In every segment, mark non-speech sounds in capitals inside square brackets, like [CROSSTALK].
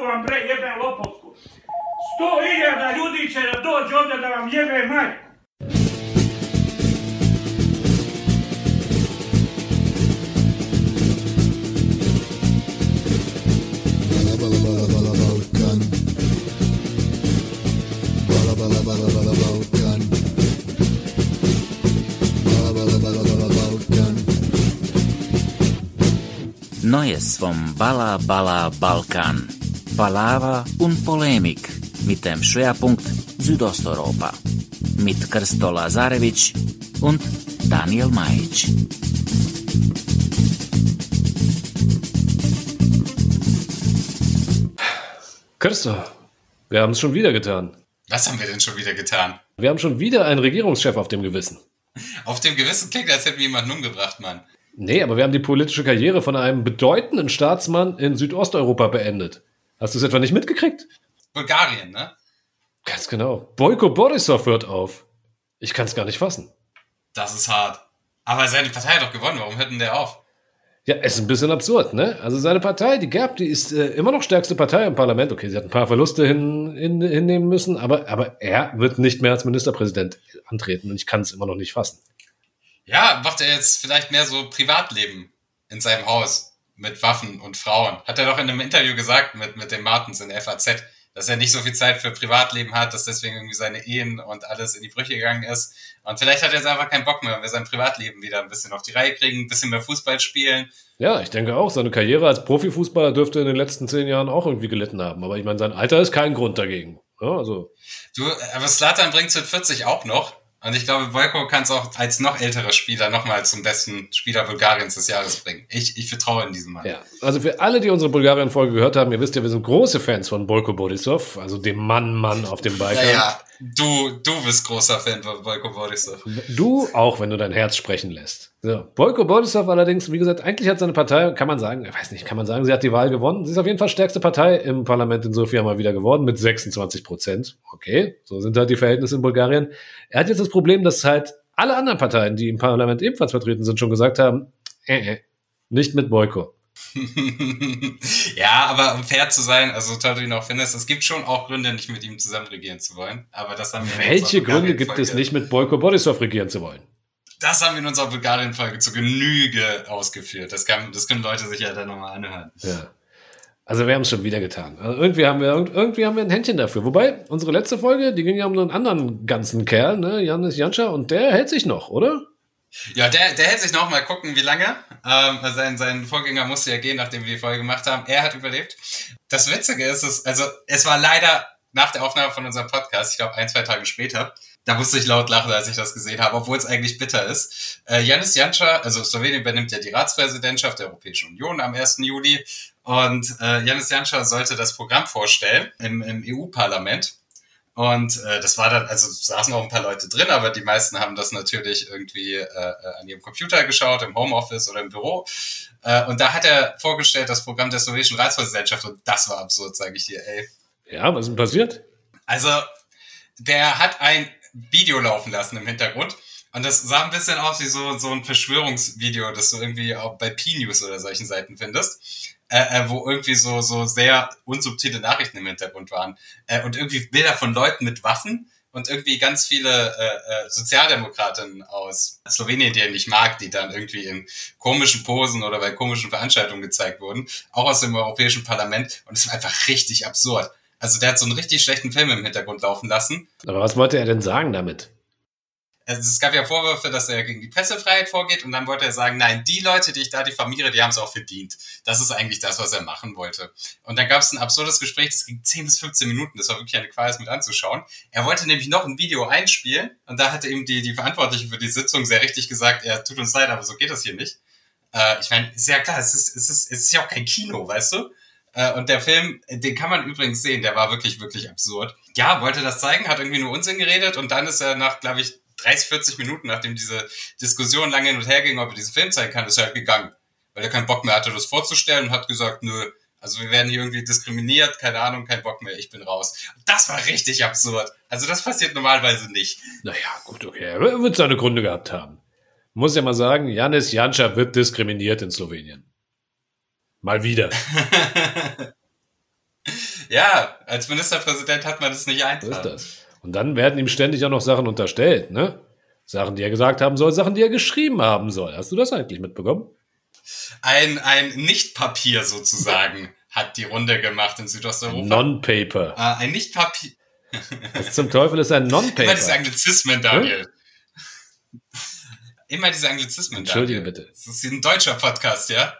vam bre jebem lopovsku. Sto hiljada ljudi će da dođe ovdje da vam jebe majku. Balkan. Bala bala bala bala Balkan. Bala bala bala bala Balkan. Neues vom Balla Balla Balkan. Palaver und Polemik mit dem Schwerpunkt Südosteuropa. Mit Krsto Lazarevic und Daniel Majic. Christo, wir haben es schon wieder getan. Was haben wir denn schon wieder getan? Wir haben schon wieder einen Regierungschef auf dem Gewissen. Auf dem Gewissen klingt, als hätten wir jemanden umgebracht, Mann. Nee, aber wir haben die politische Karriere von einem bedeutenden Staatsmann in Südosteuropa beendet. Hast du es etwa nicht mitgekriegt? Bulgarien, ne? Ganz genau. Boyko Borisov hört auf. Ich kann es gar nicht fassen. Das ist hart. Aber seine Partei hat doch gewonnen. Warum hört denn der auf? Ja, ist ein bisschen absurd, ne? Also seine Partei, die GERB, die ist äh, immer noch stärkste Partei im Parlament. Okay, sie hat ein paar Verluste hin, hin, hinnehmen müssen, aber, aber er wird nicht mehr als Ministerpräsident antreten und ich kann es immer noch nicht fassen. Ja, macht er jetzt vielleicht mehr so Privatleben in seinem Haus mit Waffen und Frauen? Hat er doch in einem Interview gesagt mit, mit dem Martens in der FAZ, dass er nicht so viel Zeit für Privatleben hat, dass deswegen irgendwie seine Ehen und alles in die Brüche gegangen ist. Und vielleicht hat er jetzt einfach keinen Bock mehr, wir sein Privatleben wieder ein bisschen auf die Reihe kriegen, ein bisschen mehr Fußball spielen. Ja, ich denke auch, seine Karriere als Profifußballer dürfte in den letzten zehn Jahren auch irgendwie gelitten haben. Aber ich meine, sein Alter ist kein Grund dagegen. Ja, also, Du, aber Slatan bringt es mit 40 auch noch. Und ich glaube, Volko kann es auch als noch älterer Spieler nochmal zum besten Spieler Bulgariens des Jahres bringen. Ich, ich vertraue in diesen Mann. ja. Also für alle, die unsere Bulgarien-Folge gehört haben, ihr wisst ja, wir sind große Fans von Boyko Borisov, also dem Mann-Mann auf dem Balkan. Ja, ja, du, du bist großer Fan von Volko Borisov. Du auch, wenn du dein Herz sprechen lässt. So. Boyko Borisov allerdings, wie gesagt, eigentlich hat seine Partei, kann man sagen, ich weiß nicht, kann man sagen, sie hat die Wahl gewonnen. Sie ist auf jeden Fall stärkste Partei im Parlament in Sofia mal wieder geworden mit 26 Prozent. Okay, so sind halt die Verhältnisse in Bulgarien. Er hat jetzt das Problem, dass halt alle anderen Parteien, die im Parlament ebenfalls vertreten sind, schon gesagt haben, äh, äh, nicht mit Boyko. [LAUGHS] ja, aber um fair zu sein, also toll du ihn auch findest, es gibt schon auch Gründe, nicht mit ihm zusammen regieren zu wollen. Aber das haben wir Welche Gründe gibt es nicht, mit Boyko Borisov regieren zu wollen? Das haben wir in unserer Bulgarien-Folge zu Genüge ausgeführt. Das, kann, das können Leute sich ja dann nochmal anhören. Ja. Also wir haben es schon wieder getan. Also irgendwie haben wir irgendwie haben wir ein Händchen dafür. Wobei unsere letzte Folge, die ging ja um einen anderen ganzen Kerl, ne, Janis Janscha, und der hält sich noch, oder? Ja, der, der hält sich noch mal gucken, wie lange. Ähm, sein, sein Vorgänger musste ja gehen, nachdem wir die Folge gemacht haben. Er hat überlebt. Das Witzige ist, es, also es war leider nach der Aufnahme von unserem Podcast, ich glaube ein, zwei Tage später, da musste ich laut lachen, als ich das gesehen habe, obwohl es eigentlich bitter ist. Äh, Janis Janša, also Slowenien übernimmt ja die Ratspräsidentschaft der Europäischen Union am 1. Juli und äh, Janis Janša sollte das Programm vorstellen im, im EU-Parlament. Und äh, das war dann, also saßen auch ein paar Leute drin, aber die meisten haben das natürlich irgendwie äh, äh, an ihrem Computer geschaut, im Homeoffice oder im Büro. Äh, und da hat er vorgestellt das Programm der slowenischen Ratspräsidentschaft und das war absurd, sage ich dir, ey. Ja, was ist denn passiert? Also, der hat ein Video laufen lassen im Hintergrund. Und das sah ein bisschen aus wie so, so ein Verschwörungsvideo, das du irgendwie auch bei P-News oder solchen Seiten findest. Äh, äh, wo irgendwie so, so sehr unsubtile Nachrichten im Hintergrund waren. Äh, und irgendwie Bilder von Leuten mit Waffen und irgendwie ganz viele äh, äh, Sozialdemokraten aus Slowenien, die er nicht mag, die dann irgendwie in komischen Posen oder bei komischen Veranstaltungen gezeigt wurden, auch aus dem Europäischen Parlament. Und es war einfach richtig absurd. Also der hat so einen richtig schlechten Film im Hintergrund laufen lassen. Aber was wollte er denn sagen damit? Also es gab ja Vorwürfe, dass er gegen die Pressefreiheit vorgeht und dann wollte er sagen, nein, die Leute, die ich da diffamiere, die haben es auch verdient. Das ist eigentlich das, was er machen wollte. Und dann gab es ein absurdes Gespräch, das ging 10 bis 15 Minuten, das war wirklich eine Qual, es mit anzuschauen. Er wollte nämlich noch ein Video einspielen und da hatte ihm die, die Verantwortliche für die Sitzung sehr richtig gesagt, ja, tut uns leid, aber so geht das hier nicht. Äh, ich meine, ist ja klar, es ist, es, ist, es ist ja auch kein Kino, weißt du? Äh, Und der Film, den kann man übrigens sehen, der war wirklich, wirklich absurd. Ja, wollte das zeigen, hat irgendwie nur Unsinn geredet und dann ist er nach, glaube ich, 30, 40 Minuten, nachdem diese Diskussion lange hin und her ging, ob er diesen Film zeigen kann, ist er halt gegangen. Weil er keinen Bock mehr hatte, das vorzustellen und hat gesagt, nö, also wir werden hier irgendwie diskriminiert, keine Ahnung, kein Bock mehr, ich bin raus. Das war richtig absurd. Also das passiert normalerweise nicht. Naja, gut, okay. Er wird seine Gründe gehabt haben. Muss ja mal sagen, Janis Janša wird diskriminiert in Slowenien. Mal wieder. [LAUGHS] Ja, als Ministerpräsident hat man das nicht einfach. ist das. Und dann werden ihm ständig auch noch Sachen unterstellt, ne? Sachen, die er gesagt haben soll, Sachen, die er geschrieben haben soll. Hast du das eigentlich mitbekommen? Ein, ein Nicht-Papier sozusagen [LAUGHS] hat die Runde gemacht in Südosteuropa. Non-Paper. äh, ein Nicht-Papier. [LAUGHS] Was zum Teufel ist ein Immer diese Non-Paper? Anglizismen, Daniel. Immer diese Anglizismen, Entschuldige Daniel. bitte. Das ist ein deutscher Podcast, ja?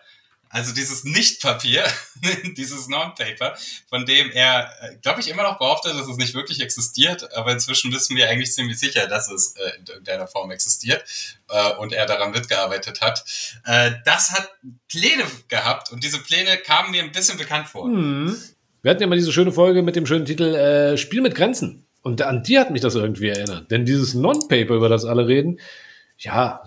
Also dieses Nicht-Papier, [LAUGHS] dieses Non-Paper, von dem er, glaube ich, immer noch behauptet, dass es nicht wirklich existiert, aber inzwischen wissen wir eigentlich ziemlich sicher, dass es äh, in irgendeiner Form existiert äh, und er daran mitgearbeitet hat. Äh, das hat Pläne gehabt und diese Pläne kamen mir ein bisschen bekannt vor. Hm. Wir hatten ja mal diese schöne Folge mit dem schönen Titel äh, Spiel mit Grenzen. Und an die hat mich das irgendwie erinnert. Denn dieses Non-Paper, über das alle reden, ja,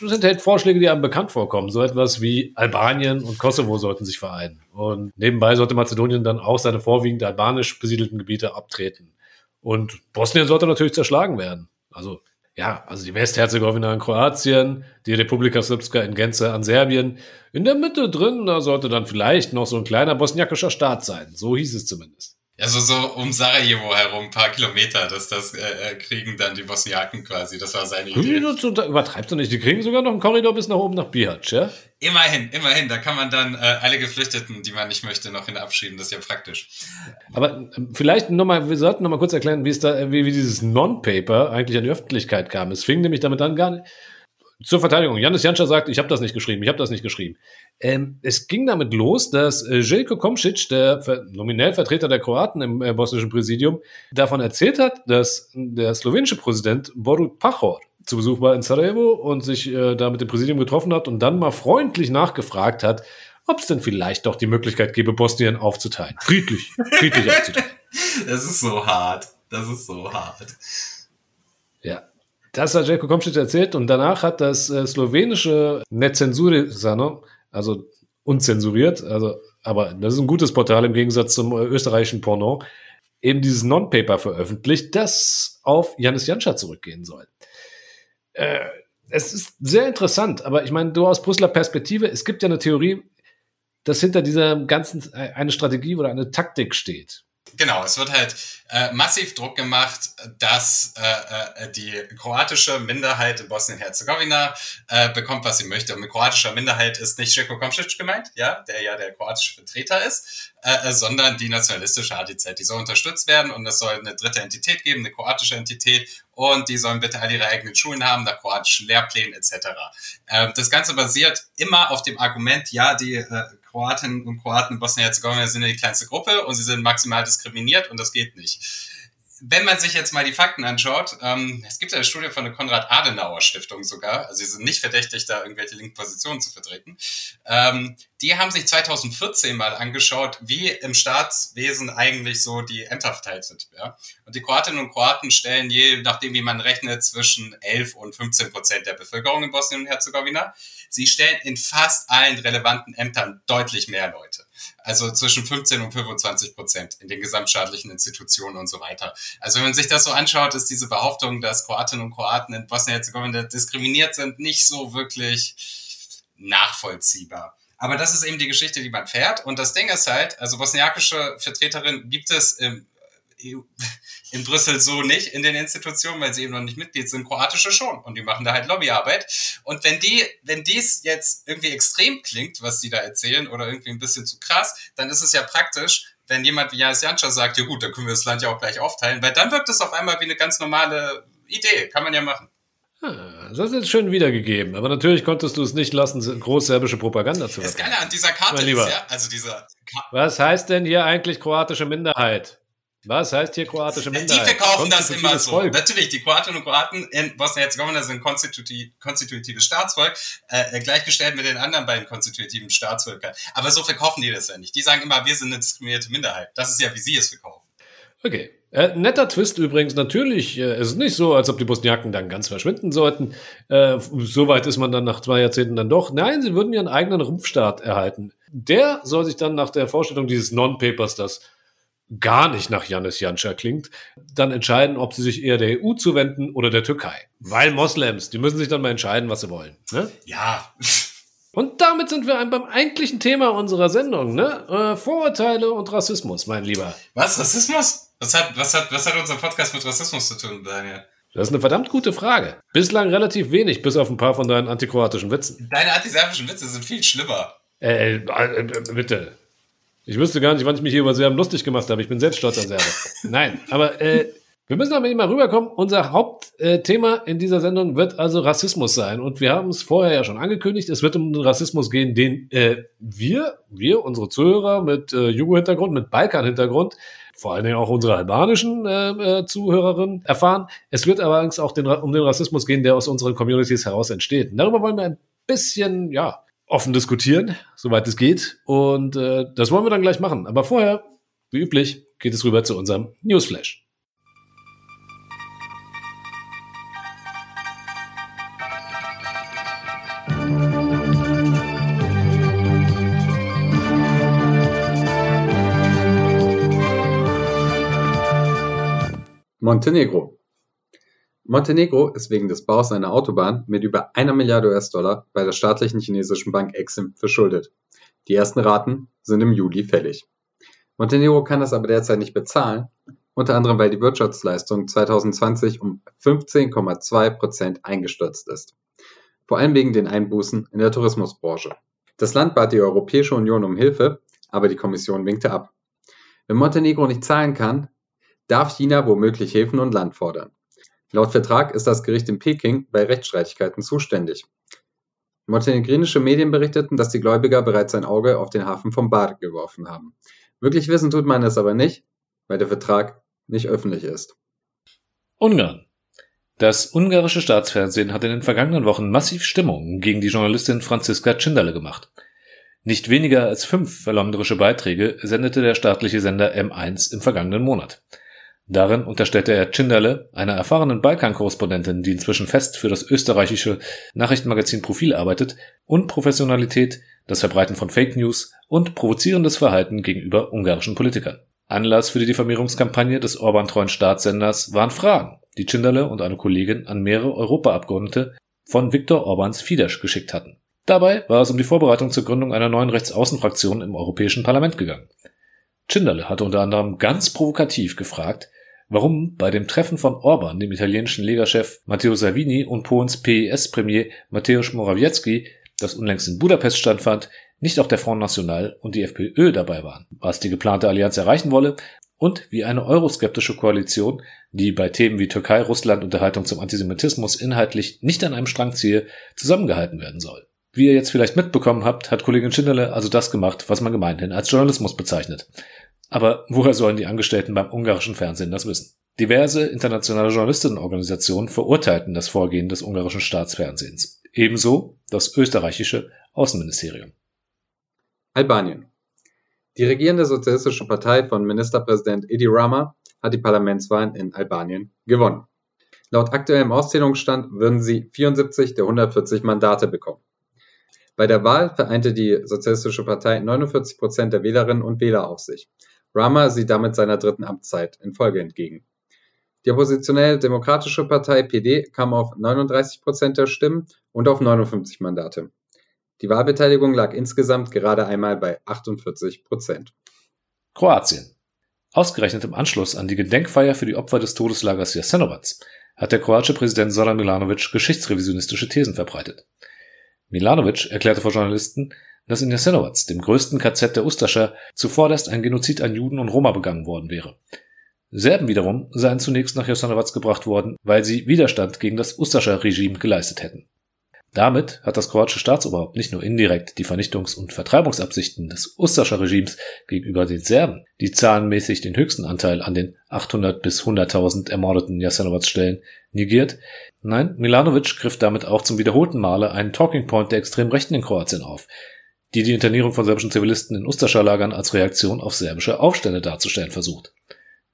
das enthält Vorschläge, die einem bekannt vorkommen. So etwas wie Albanien und Kosovo sollten sich vereinen. Und nebenbei sollte Mazedonien dann auch seine vorwiegend albanisch besiedelten Gebiete abtreten. Und Bosnien sollte natürlich zerschlagen werden. Also, ja, also die Westherzegowina in Kroatien, die Republika Srpska in Gänze an Serbien. In der Mitte drin, da sollte dann vielleicht noch so ein kleiner bosniakischer Staat sein. So hieß es zumindest. Also so um Sarajevo herum, ein paar Kilometer, dass das äh, äh, kriegen dann die Bosniaken quasi. Das war seine Idee. Du, du, übertreibst du nicht. Die kriegen sogar noch einen Korridor bis nach oben nach Bihac, ja? Immerhin, immerhin. Da kann man dann äh, alle Geflüchteten, die man nicht möchte, noch hin abschieben. Das ist ja praktisch. Aber ähm, vielleicht nochmal, wir sollten nochmal kurz erklären, wie es da, wie, wie dieses Non-Paper eigentlich an die Öffentlichkeit kam. Es fing nämlich damit an, gar nicht. Zur Verteidigung, Janis Janscha sagt, ich habe das nicht geschrieben, ich habe das nicht geschrieben. Ähm, es ging damit los, dass äh, Željko Komšić, der ver nominell Vertreter der Kroaten im äh, bosnischen Präsidium, davon erzählt hat, dass der slowenische Präsident Borut Pachor zu Besuch war in Sarajevo und sich äh, da mit dem Präsidium getroffen hat und dann mal freundlich nachgefragt hat, ob es denn vielleicht doch die Möglichkeit gäbe, Bosnien aufzuteilen. Friedlich, friedlich aufzuteilen. [LAUGHS] Das ist so hart. Das ist so hart. Ja. Das hat Jelko Komšić erzählt und danach hat das äh, slowenische Necensurisano, also unzensuriert, also, aber das ist ein gutes Portal im Gegensatz zum äh, österreichischen Porno, eben dieses Non-Paper veröffentlicht, das auf Janis Janscha zurückgehen soll. Äh, es ist sehr interessant, aber ich meine, du aus Brüsseler Perspektive, es gibt ja eine Theorie, dass hinter dieser ganzen äh, eine Strategie oder eine Taktik steht. Genau, es wird halt äh, massiv Druck gemacht, dass äh, äh, die kroatische Minderheit in Bosnien-Herzegowina äh, bekommt, was sie möchte. Und mit kroatischer Minderheit ist nicht Željko Komšić gemeint, ja, der ja der kroatische Vertreter ist, äh, sondern die nationalistische HDZ. Die soll unterstützt werden und es soll eine dritte Entität geben, eine kroatische Entität und die sollen bitte alle ihre eigenen Schulen haben, nach kroatischen Lehrplänen etc. Äh, das Ganze basiert immer auf dem Argument, ja, die äh, Kroatinnen und Kroaten in Bosnien-Herzegowina sind ja die kleinste Gruppe und sie sind maximal diskriminiert und das geht nicht. Wenn man sich jetzt mal die Fakten anschaut, ähm, es gibt eine Studie von der Konrad-Adenauer-Stiftung sogar, also sie sind nicht verdächtig, da irgendwelche linken Positionen zu vertreten. Ähm, die haben sich 2014 mal angeschaut, wie im Staatswesen eigentlich so die Ämter verteilt sind. Ja? Und die Kroatinnen und Kroaten stellen je nachdem, wie man rechnet, zwischen 11 und 15 Prozent der Bevölkerung in Bosnien und Herzegowina. Sie stellen in fast allen relevanten Ämtern deutlich mehr Leute. Also zwischen 15 und 25 Prozent in den gesamtstaatlichen Institutionen und so weiter. Also wenn man sich das so anschaut, ist diese Behauptung, dass Kroatinnen und Kroaten in Bosnien-Herzegowina diskriminiert sind, nicht so wirklich nachvollziehbar. Aber das ist eben die Geschichte, die man fährt. Und das Ding ist halt, also bosniakische Vertreterin gibt es im, [LAUGHS] in Brüssel so nicht in den Institutionen, weil sie eben noch nicht Mitglied sind, kroatische schon. Und die machen da halt Lobbyarbeit. Und wenn die, wenn dies jetzt irgendwie extrem klingt, was die da erzählen, oder irgendwie ein bisschen zu krass, dann ist es ja praktisch, wenn jemand wie Janis Janša sagt, ja gut, dann können wir das Land ja auch gleich aufteilen, weil dann wirkt es auf einmal wie eine ganz normale Idee. Kann man ja machen. Ah, Das ist jetzt schön wiedergegeben, aber natürlich konntest du es nicht lassen, großserbische Propaganda zu Das verbreiten. Geile an dieser Karte ist ja, also dieser Ka Was heißt denn hier eigentlich kroatische Minderheit? Was heißt hier kroatische Die Minderheit? verkaufen das immer so. Volk. Natürlich, die Kroatinnen und Kroaten in Bosnien-Herzegowina sind konstituti konstitutives Staatsvolk, äh, gleichgestellt mit den anderen beiden konstitutiven Staatsvölkern. Aber so verkaufen die das ja nicht. Die sagen immer, wir sind eine diskriminierte Minderheit. Das ist ja, wie sie es verkaufen. Okay. Äh, netter Twist übrigens. Natürlich, äh, es ist nicht so, als ob die Bosniaken dann ganz verschwinden sollten. Äh, Soweit ist man dann nach zwei Jahrzehnten dann doch. Nein, sie würden ihren eigenen Rumpfstaat erhalten. Der soll sich dann nach der Vorstellung dieses Non-Papers, das gar nicht nach Janis Janša klingt, dann entscheiden, ob sie sich eher der EU zuwenden oder der Türkei. Weil Moslems, die müssen sich dann mal entscheiden, was sie wollen. Ne? Ja, [LAUGHS] Und damit sind wir beim eigentlichen Thema unserer Sendung, ne? Äh, Vorurteile und Rassismus, mein Lieber. Was? Rassismus? Was hat, was, hat, was hat unser Podcast mit Rassismus zu tun, Daniel? Das ist eine verdammt gute Frage. Bislang relativ wenig, bis auf ein paar von deinen antikroatischen Witzen. Deine antiserbischen Witze sind viel schlimmer. Äh, äh, äh, bitte. Ich wüsste gar nicht, wann ich mich hier über Serben lustig gemacht habe. Ich bin selbst stolz an Serben. [LAUGHS] Nein, aber äh, wir müssen aber mal rüberkommen. Unser Hauptthema in dieser Sendung wird also Rassismus sein. Und wir haben es vorher ja schon angekündigt. Es wird um den Rassismus gehen, den äh, wir, wir, unsere Zuhörer mit äh, Jugo-Hintergrund, mit Balkan-Hintergrund, vor allen Dingen auch unsere albanischen äh, äh, Zuhörerinnen erfahren. Es wird allerdings auch den, um den Rassismus gehen, der aus unseren Communities heraus entsteht. Und darüber wollen wir ein bisschen, ja, offen diskutieren, soweit es geht. Und äh, das wollen wir dann gleich machen. Aber vorher, wie üblich, geht es rüber zu unserem Newsflash. Montenegro Montenegro ist wegen des Baus einer Autobahn mit über einer Milliarde US-Dollar bei der staatlichen chinesischen Bank Exim verschuldet. Die ersten Raten sind im Juli fällig. Montenegro kann das aber derzeit nicht bezahlen, unter anderem weil die Wirtschaftsleistung 2020 um 15,2 Prozent eingestürzt ist. Vor allem wegen den Einbußen in der Tourismusbranche. Das Land bat die Europäische Union um Hilfe, aber die Kommission winkte ab. Wenn Montenegro nicht zahlen kann, darf China womöglich Hilfen und Land fordern. Laut Vertrag ist das Gericht in Peking bei Rechtsstreitigkeiten zuständig. Montenegrinische Medien berichteten, dass die Gläubiger bereits ein Auge auf den Hafen von Bar geworfen haben. Wirklich wissen tut man es aber nicht, weil der Vertrag nicht öffentlich ist. Ungarn. Das ungarische Staatsfernsehen hat in den vergangenen Wochen massiv Stimmung gegen die Journalistin Franziska Tschinderle gemacht. Nicht weniger als fünf verleumderische Beiträge sendete der staatliche Sender M1 im vergangenen Monat. Darin unterstellte er Tschinderle, einer erfahrenen Balkan-Korrespondentin, die inzwischen fest für das österreichische Nachrichtenmagazin Profil arbeitet, Unprofessionalität, das Verbreiten von Fake News und provozierendes Verhalten gegenüber ungarischen Politikern. Anlass für die Diffamierungskampagne des Orban-treuen Staatssenders waren Fragen, die Tschinderle und eine Kollegin an mehrere Europaabgeordnete von Viktor Orbans Fidesz geschickt hatten. Dabei war es um die Vorbereitung zur Gründung einer neuen Rechtsaußenfraktion im Europäischen Parlament gegangen. Tschinderle hatte unter anderem ganz provokativ gefragt, warum bei dem Treffen von Orban, dem italienischen Legerchef Matteo Salvini und Polens PES-Premier Mateusz Morawiecki, das unlängst in Budapest stattfand, nicht auch der Front National und die FPÖ dabei waren, was die geplante Allianz erreichen wolle und wie eine euroskeptische Koalition, die bei Themen wie Türkei, Russland und der Haltung zum Antisemitismus inhaltlich nicht an einem Strang ziehe, zusammengehalten werden soll. Wie ihr jetzt vielleicht mitbekommen habt, hat Kollegin Schindlerle also das gemacht, was man gemeinhin als Journalismus bezeichnet. Aber woher sollen die Angestellten beim ungarischen Fernsehen das wissen? Diverse internationale Journalistinnenorganisationen verurteilten das Vorgehen des ungarischen Staatsfernsehens. Ebenso das österreichische Außenministerium. Albanien. Die regierende Sozialistische Partei von Ministerpräsident Edi Rama hat die Parlamentswahlen in Albanien gewonnen. Laut aktuellem Auszählungsstand würden sie 74 der 140 Mandate bekommen. Bei der Wahl vereinte die Sozialistische Partei 49 Prozent der Wählerinnen und Wähler auf sich. Rama sieht damit seiner dritten Amtszeit in Folge entgegen. Die oppositionelle Demokratische Partei PD kam auf 39 Prozent der Stimmen und auf 59 Mandate. Die Wahlbeteiligung lag insgesamt gerade einmal bei 48 Prozent. Kroatien. Ausgerechnet im Anschluss an die Gedenkfeier für die Opfer des Todeslagers Jasenovac hat der kroatische Präsident Zoran Milanovic geschichtsrevisionistische Thesen verbreitet. Milanovic erklärte vor Journalisten, dass in Jasenovac, dem größten KZ der Ustascha, zuvorderst ein Genozid an Juden und Roma begangen worden wäre. Serben wiederum seien zunächst nach Jasenovac gebracht worden, weil sie Widerstand gegen das Ustascha-Regime geleistet hätten. Damit hat das kroatische Staatsoberhaupt nicht nur indirekt die Vernichtungs- und Vertreibungsabsichten des Ustascha-Regimes gegenüber den Serben, die zahlenmäßig den höchsten Anteil an den 800 bis 100.000 ermordeten Jasenovac-Stellen, negiert, nein, Milanovic griff damit auch zum wiederholten Male einen Talking Point der extrem Rechten in Kroatien auf, die die Internierung von serbischen Zivilisten in Ustascha-Lagern als Reaktion auf serbische Aufstände darzustellen versucht.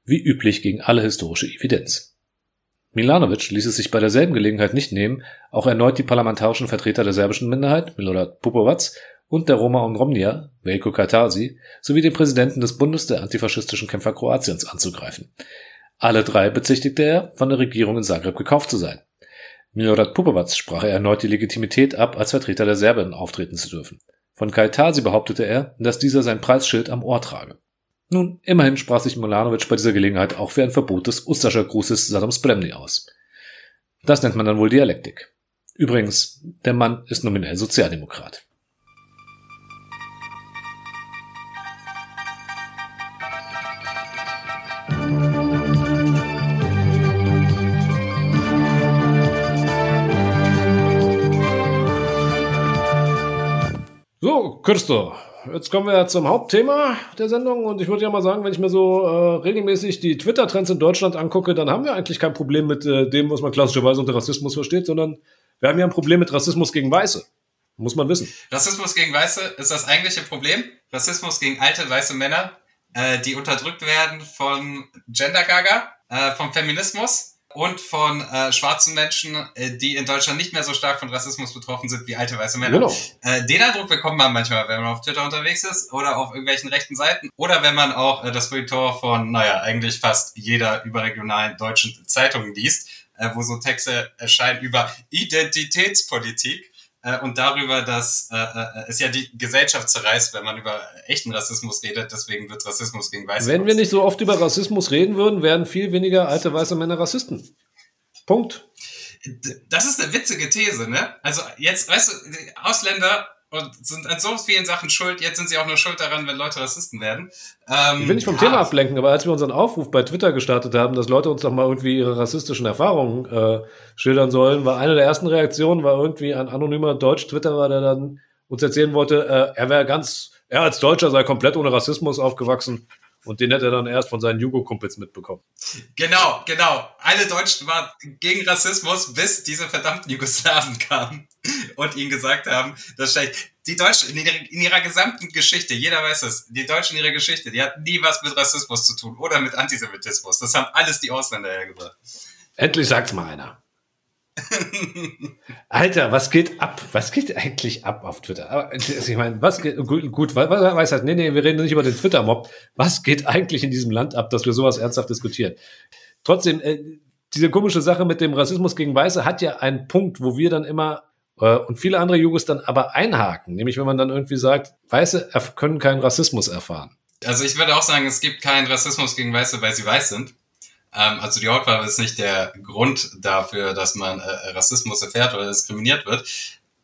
Wie üblich gegen alle historische Evidenz. Milanovic ließ es sich bei derselben Gelegenheit nicht nehmen, auch erneut die parlamentarischen Vertreter der serbischen Minderheit, Milorad Pupovac, und der Roma und Romnia, Veljko Kartasi, sowie den Präsidenten des Bundes der antifaschistischen Kämpfer Kroatiens anzugreifen. Alle drei bezichtigte er, von der Regierung in Zagreb gekauft zu sein. Milorad Pupovac sprach er erneut die Legitimität ab, als Vertreter der Serben auftreten zu dürfen. Von Kaltasi behauptete er, dass dieser sein Preisschild am Ohr trage. Nun, immerhin sprach sich Milanovic bei dieser Gelegenheit auch für ein Verbot des Ustascher Grußes Saddam Spremny aus. Das nennt man dann wohl Dialektik. Übrigens, der Mann ist nominell Sozialdemokrat. Christo, jetzt kommen wir zum Hauptthema der Sendung und ich würde ja mal sagen, wenn ich mir so äh, regelmäßig die Twitter-Trends in Deutschland angucke, dann haben wir eigentlich kein Problem mit äh, dem, was man klassischerweise unter Rassismus versteht, sondern wir haben ja ein Problem mit Rassismus gegen Weiße. Muss man wissen. Rassismus gegen Weiße ist das eigentliche Problem. Rassismus gegen alte weiße Männer, äh, die unterdrückt werden von Gender Gaga, äh, vom Feminismus und von äh, schwarzen Menschen, äh, die in Deutschland nicht mehr so stark von Rassismus betroffen sind wie alte weiße Männer. Genau. Äh, den Eindruck bekommt man manchmal, wenn man auf Twitter unterwegs ist oder auf irgendwelchen rechten Seiten oder wenn man auch äh, das Monitor von, naja, eigentlich fast jeder überregionalen deutschen Zeitung liest, äh, wo so Texte erscheinen über Identitätspolitik äh, und darüber, dass äh, äh, es ja die Gesellschaft zerreißt, wenn man über echten Rassismus redet. Deswegen wird Rassismus gegen Weiße. Wenn wir nicht so oft über Rassismus reden würden, wären viel weniger alte weiße Männer Rassisten. Punkt. Das ist eine witzige These, ne? Also jetzt, weißt du, Ausländer und sind an so vielen Sachen schuld. Jetzt sind sie auch nur schuld daran, wenn Leute Rassisten werden. Ähm, Ich will nicht vom ja, Thema ablenken, aber als wir unseren Aufruf bei Twitter gestartet haben, dass Leute uns doch mal irgendwie ihre rassistischen Erfahrungen äh, schildern sollen, war eine der ersten Reaktionen, war irgendwie ein anonymer Deutsch-Twitterer, der dann uns erzählen wollte, äh, er wäre ganz, er als Deutscher sei komplett ohne Rassismus aufgewachsen. Und den hätte er dann erst von seinen Jugo-Kumpels mitbekommen. Genau, genau. Alle Deutschen waren gegen Rassismus, bis diese verdammten Jugoslawen kamen und ihnen gesagt haben, das schlecht. Die Deutschen in ihrer, in ihrer gesamten Geschichte, jeder weiß es, die Deutschen in ihrer Geschichte, die hatten nie was mit Rassismus zu tun oder mit Antisemitismus. Das haben alles die Ausländer hergebracht. Endlich sagt's mal einer. Alter, was geht ab? Was geht eigentlich ab auf Twitter? Also ich meine, was geht, gut, gut was, weiß halt, nee, nee, wir reden nicht über den Twitter-Mob. Was geht eigentlich in diesem Land ab, dass wir sowas ernsthaft diskutieren? Trotzdem, äh, diese komische Sache mit dem Rassismus gegen Weiße hat ja einen Punkt, wo wir dann immer äh, und viele andere Jugos dann aber einhaken. Nämlich, wenn man dann irgendwie sagt, Weiße können keinen Rassismus erfahren. Also ich würde auch sagen, es gibt keinen Rassismus gegen Weiße, weil sie weiß sind. Ähm, also die Hautfarbe ist nicht der Grund dafür, dass man äh, Rassismus erfährt oder diskriminiert wird.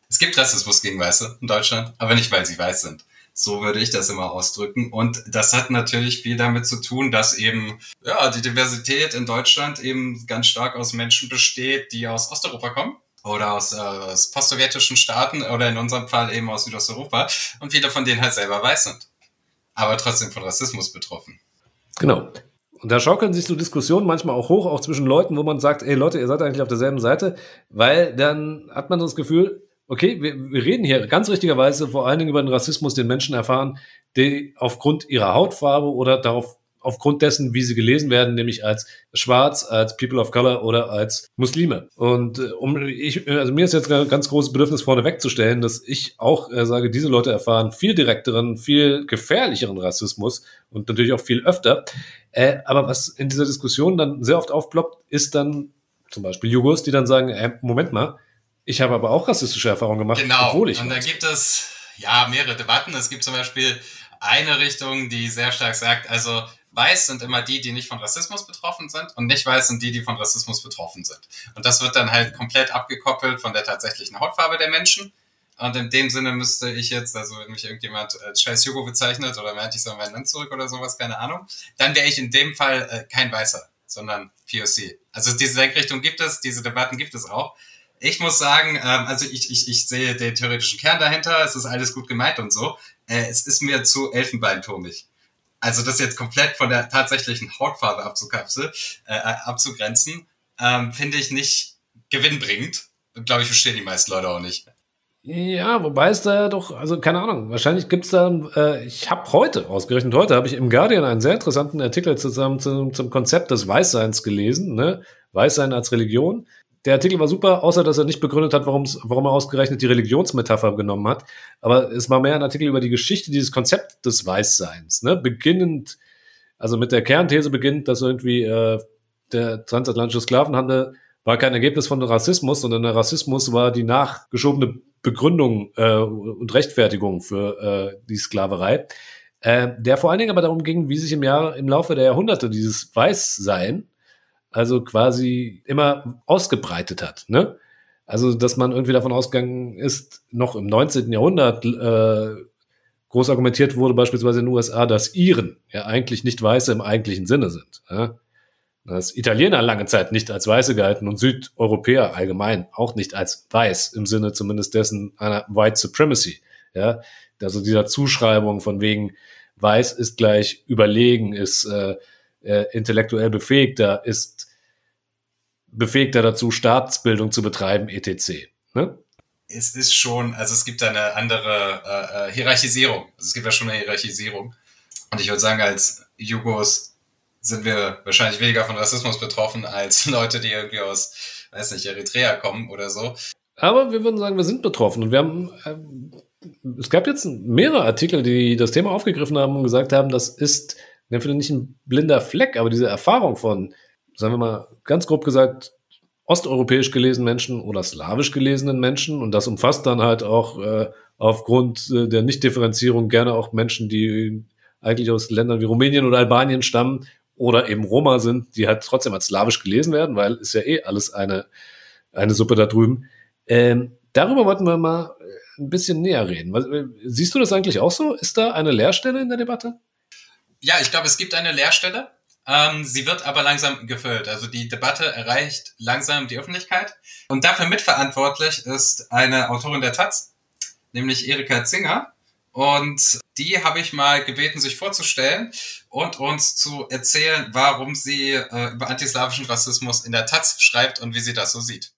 Es gibt Rassismus gegen Weiße in Deutschland, aber nicht, weil sie weiß sind. So würde ich das immer ausdrücken. Und das hat natürlich viel damit zu tun, dass eben ja die Diversität in Deutschland eben ganz stark aus Menschen besteht, die aus Osteuropa kommen oder aus, äh, aus postsowjetischen Staaten oder in unserem Fall eben aus Südosteuropa und viele von denen halt selber weiß sind, aber trotzdem von Rassismus betroffen. Genau. Und da schaukeln sich so Diskussionen manchmal auch hoch, auch zwischen Leuten, wo man sagt, ey Leute, ihr seid eigentlich auf derselben Seite, weil dann hat man das Gefühl, okay, wir, wir reden hier ganz richtigerweise vor allen Dingen über den Rassismus, den Menschen erfahren, die aufgrund ihrer Hautfarbe oder darauf, aufgrund dessen, wie sie gelesen werden, nämlich als schwarz, als People of Color oder als Muslime. Und äh, um ich, also mir ist jetzt ein ganz großes Bedürfnis vorne wegzustellen, dass ich auch äh, sage, diese Leute erfahren viel direkteren, viel gefährlicheren Rassismus und natürlich auch viel öfter. Äh, aber was in dieser Diskussion dann sehr oft aufploppt, ist dann zum Beispiel Jugos, die dann sagen, äh, Moment mal, ich habe aber auch rassistische Erfahrungen gemacht, Genau. obwohl ich und da gibt es ja mehrere Debatten. Es gibt zum Beispiel eine Richtung, die sehr stark sagt, also weiß sind immer die, die nicht von Rassismus betroffen sind und nicht weiß sind die, die von Rassismus betroffen sind. Und das wird dann halt komplett abgekoppelt von der tatsächlichen Hautfarbe der Menschen. Und in dem Sinne müsste ich jetzt, also wenn mich irgendjemand als scheiß Jugo bezeichnet oder meint, ich soll mein Land zurück oder sowas, keine Ahnung, dann wäre ich in dem Fall äh, kein Weißer, sondern POC. Also diese Denkrichtung gibt es, diese Debatten gibt es auch. Ich muss sagen, ähm, also ich, ich, ich sehe den theoretischen Kern dahinter, es ist alles gut gemeint und so. Äh, es ist mir zu elfenbeinturmig. Also das jetzt komplett von der tatsächlichen Hautfarbe abzukapseln, äh, abzugrenzen, ähm, finde ich nicht gewinnbringend. Glaube ich, verstehen die meisten Leute auch nicht. Ja, wobei es da doch, also keine Ahnung, wahrscheinlich gibt's da, äh, ich habe heute, ausgerechnet heute, habe ich im Guardian einen sehr interessanten Artikel zusammen zum, zum Konzept des Weißseins gelesen, ne? Weißsein als Religion. Der Artikel war super, außer dass er nicht begründet hat, warum er ausgerechnet die Religionsmetapher genommen hat. Aber es war mehr ein Artikel über die Geschichte dieses Konzept des Weißseins, ne? Beginnend, also mit der Kernthese beginnt, dass irgendwie äh, der transatlantische Sklavenhandel war kein Ergebnis von Rassismus, sondern der Rassismus war die nachgeschobene Begründung äh, und Rechtfertigung für äh, die Sklaverei, äh, der vor allen Dingen aber darum ging, wie sich im Jahr im Laufe der Jahrhunderte dieses Weißsein also quasi immer ausgebreitet hat. Ne? Also, dass man irgendwie davon ausgegangen ist, noch im 19. Jahrhundert äh, groß argumentiert wurde, beispielsweise in den USA, dass Iren ja eigentlich nicht Weiße im eigentlichen Sinne sind. Ja? Dass Italiener lange Zeit nicht als Weiße gehalten und Südeuropäer allgemein auch nicht als Weiß im Sinne zumindest dessen einer White Supremacy. Ja? Also dieser Zuschreibung von wegen Weiß ist gleich überlegen, ist äh, äh, intellektuell befähigter, ist befähigter dazu, Staatsbildung zu betreiben, etc. Ne? Es ist schon, also es gibt eine andere äh, äh, Hierarchisierung. Also es gibt ja schon eine Hierarchisierung. Und ich würde sagen, als Jugos sind wir wahrscheinlich weniger von Rassismus betroffen als [LAUGHS] Leute, die irgendwie aus, weiß nicht, Eritrea kommen oder so. Aber wir würden sagen, wir sind betroffen. Und wir haben, äh, es gab jetzt mehrere Artikel, die das Thema aufgegriffen haben und gesagt haben, das ist, vielleicht nicht ein blinder Fleck, aber diese Erfahrung von, sagen wir mal, ganz grob gesagt, osteuropäisch gelesenen Menschen oder slawisch gelesenen Menschen und das umfasst dann halt auch äh, aufgrund äh, der Nichtdifferenzierung gerne auch Menschen, die eigentlich aus Ländern wie Rumänien oder Albanien stammen oder eben Roma sind, die halt trotzdem als slawisch gelesen werden, weil ist ja eh alles eine, eine Suppe da drüben. Ähm, darüber wollten wir mal äh, ein bisschen näher reden. Äh, siehst du das eigentlich auch so? Ist da eine Leerstelle in der Debatte? Ja, ich glaube, es gibt eine Leerstelle. Ähm, sie wird aber langsam gefüllt. Also die Debatte erreicht langsam die Öffentlichkeit. Und dafür mitverantwortlich ist eine Autorin der Taz, nämlich Erika Zinger. Und die habe ich mal gebeten, sich vorzustellen und uns zu erzählen, warum sie äh, über antislawischen Rassismus in der Taz schreibt und wie sie das so sieht.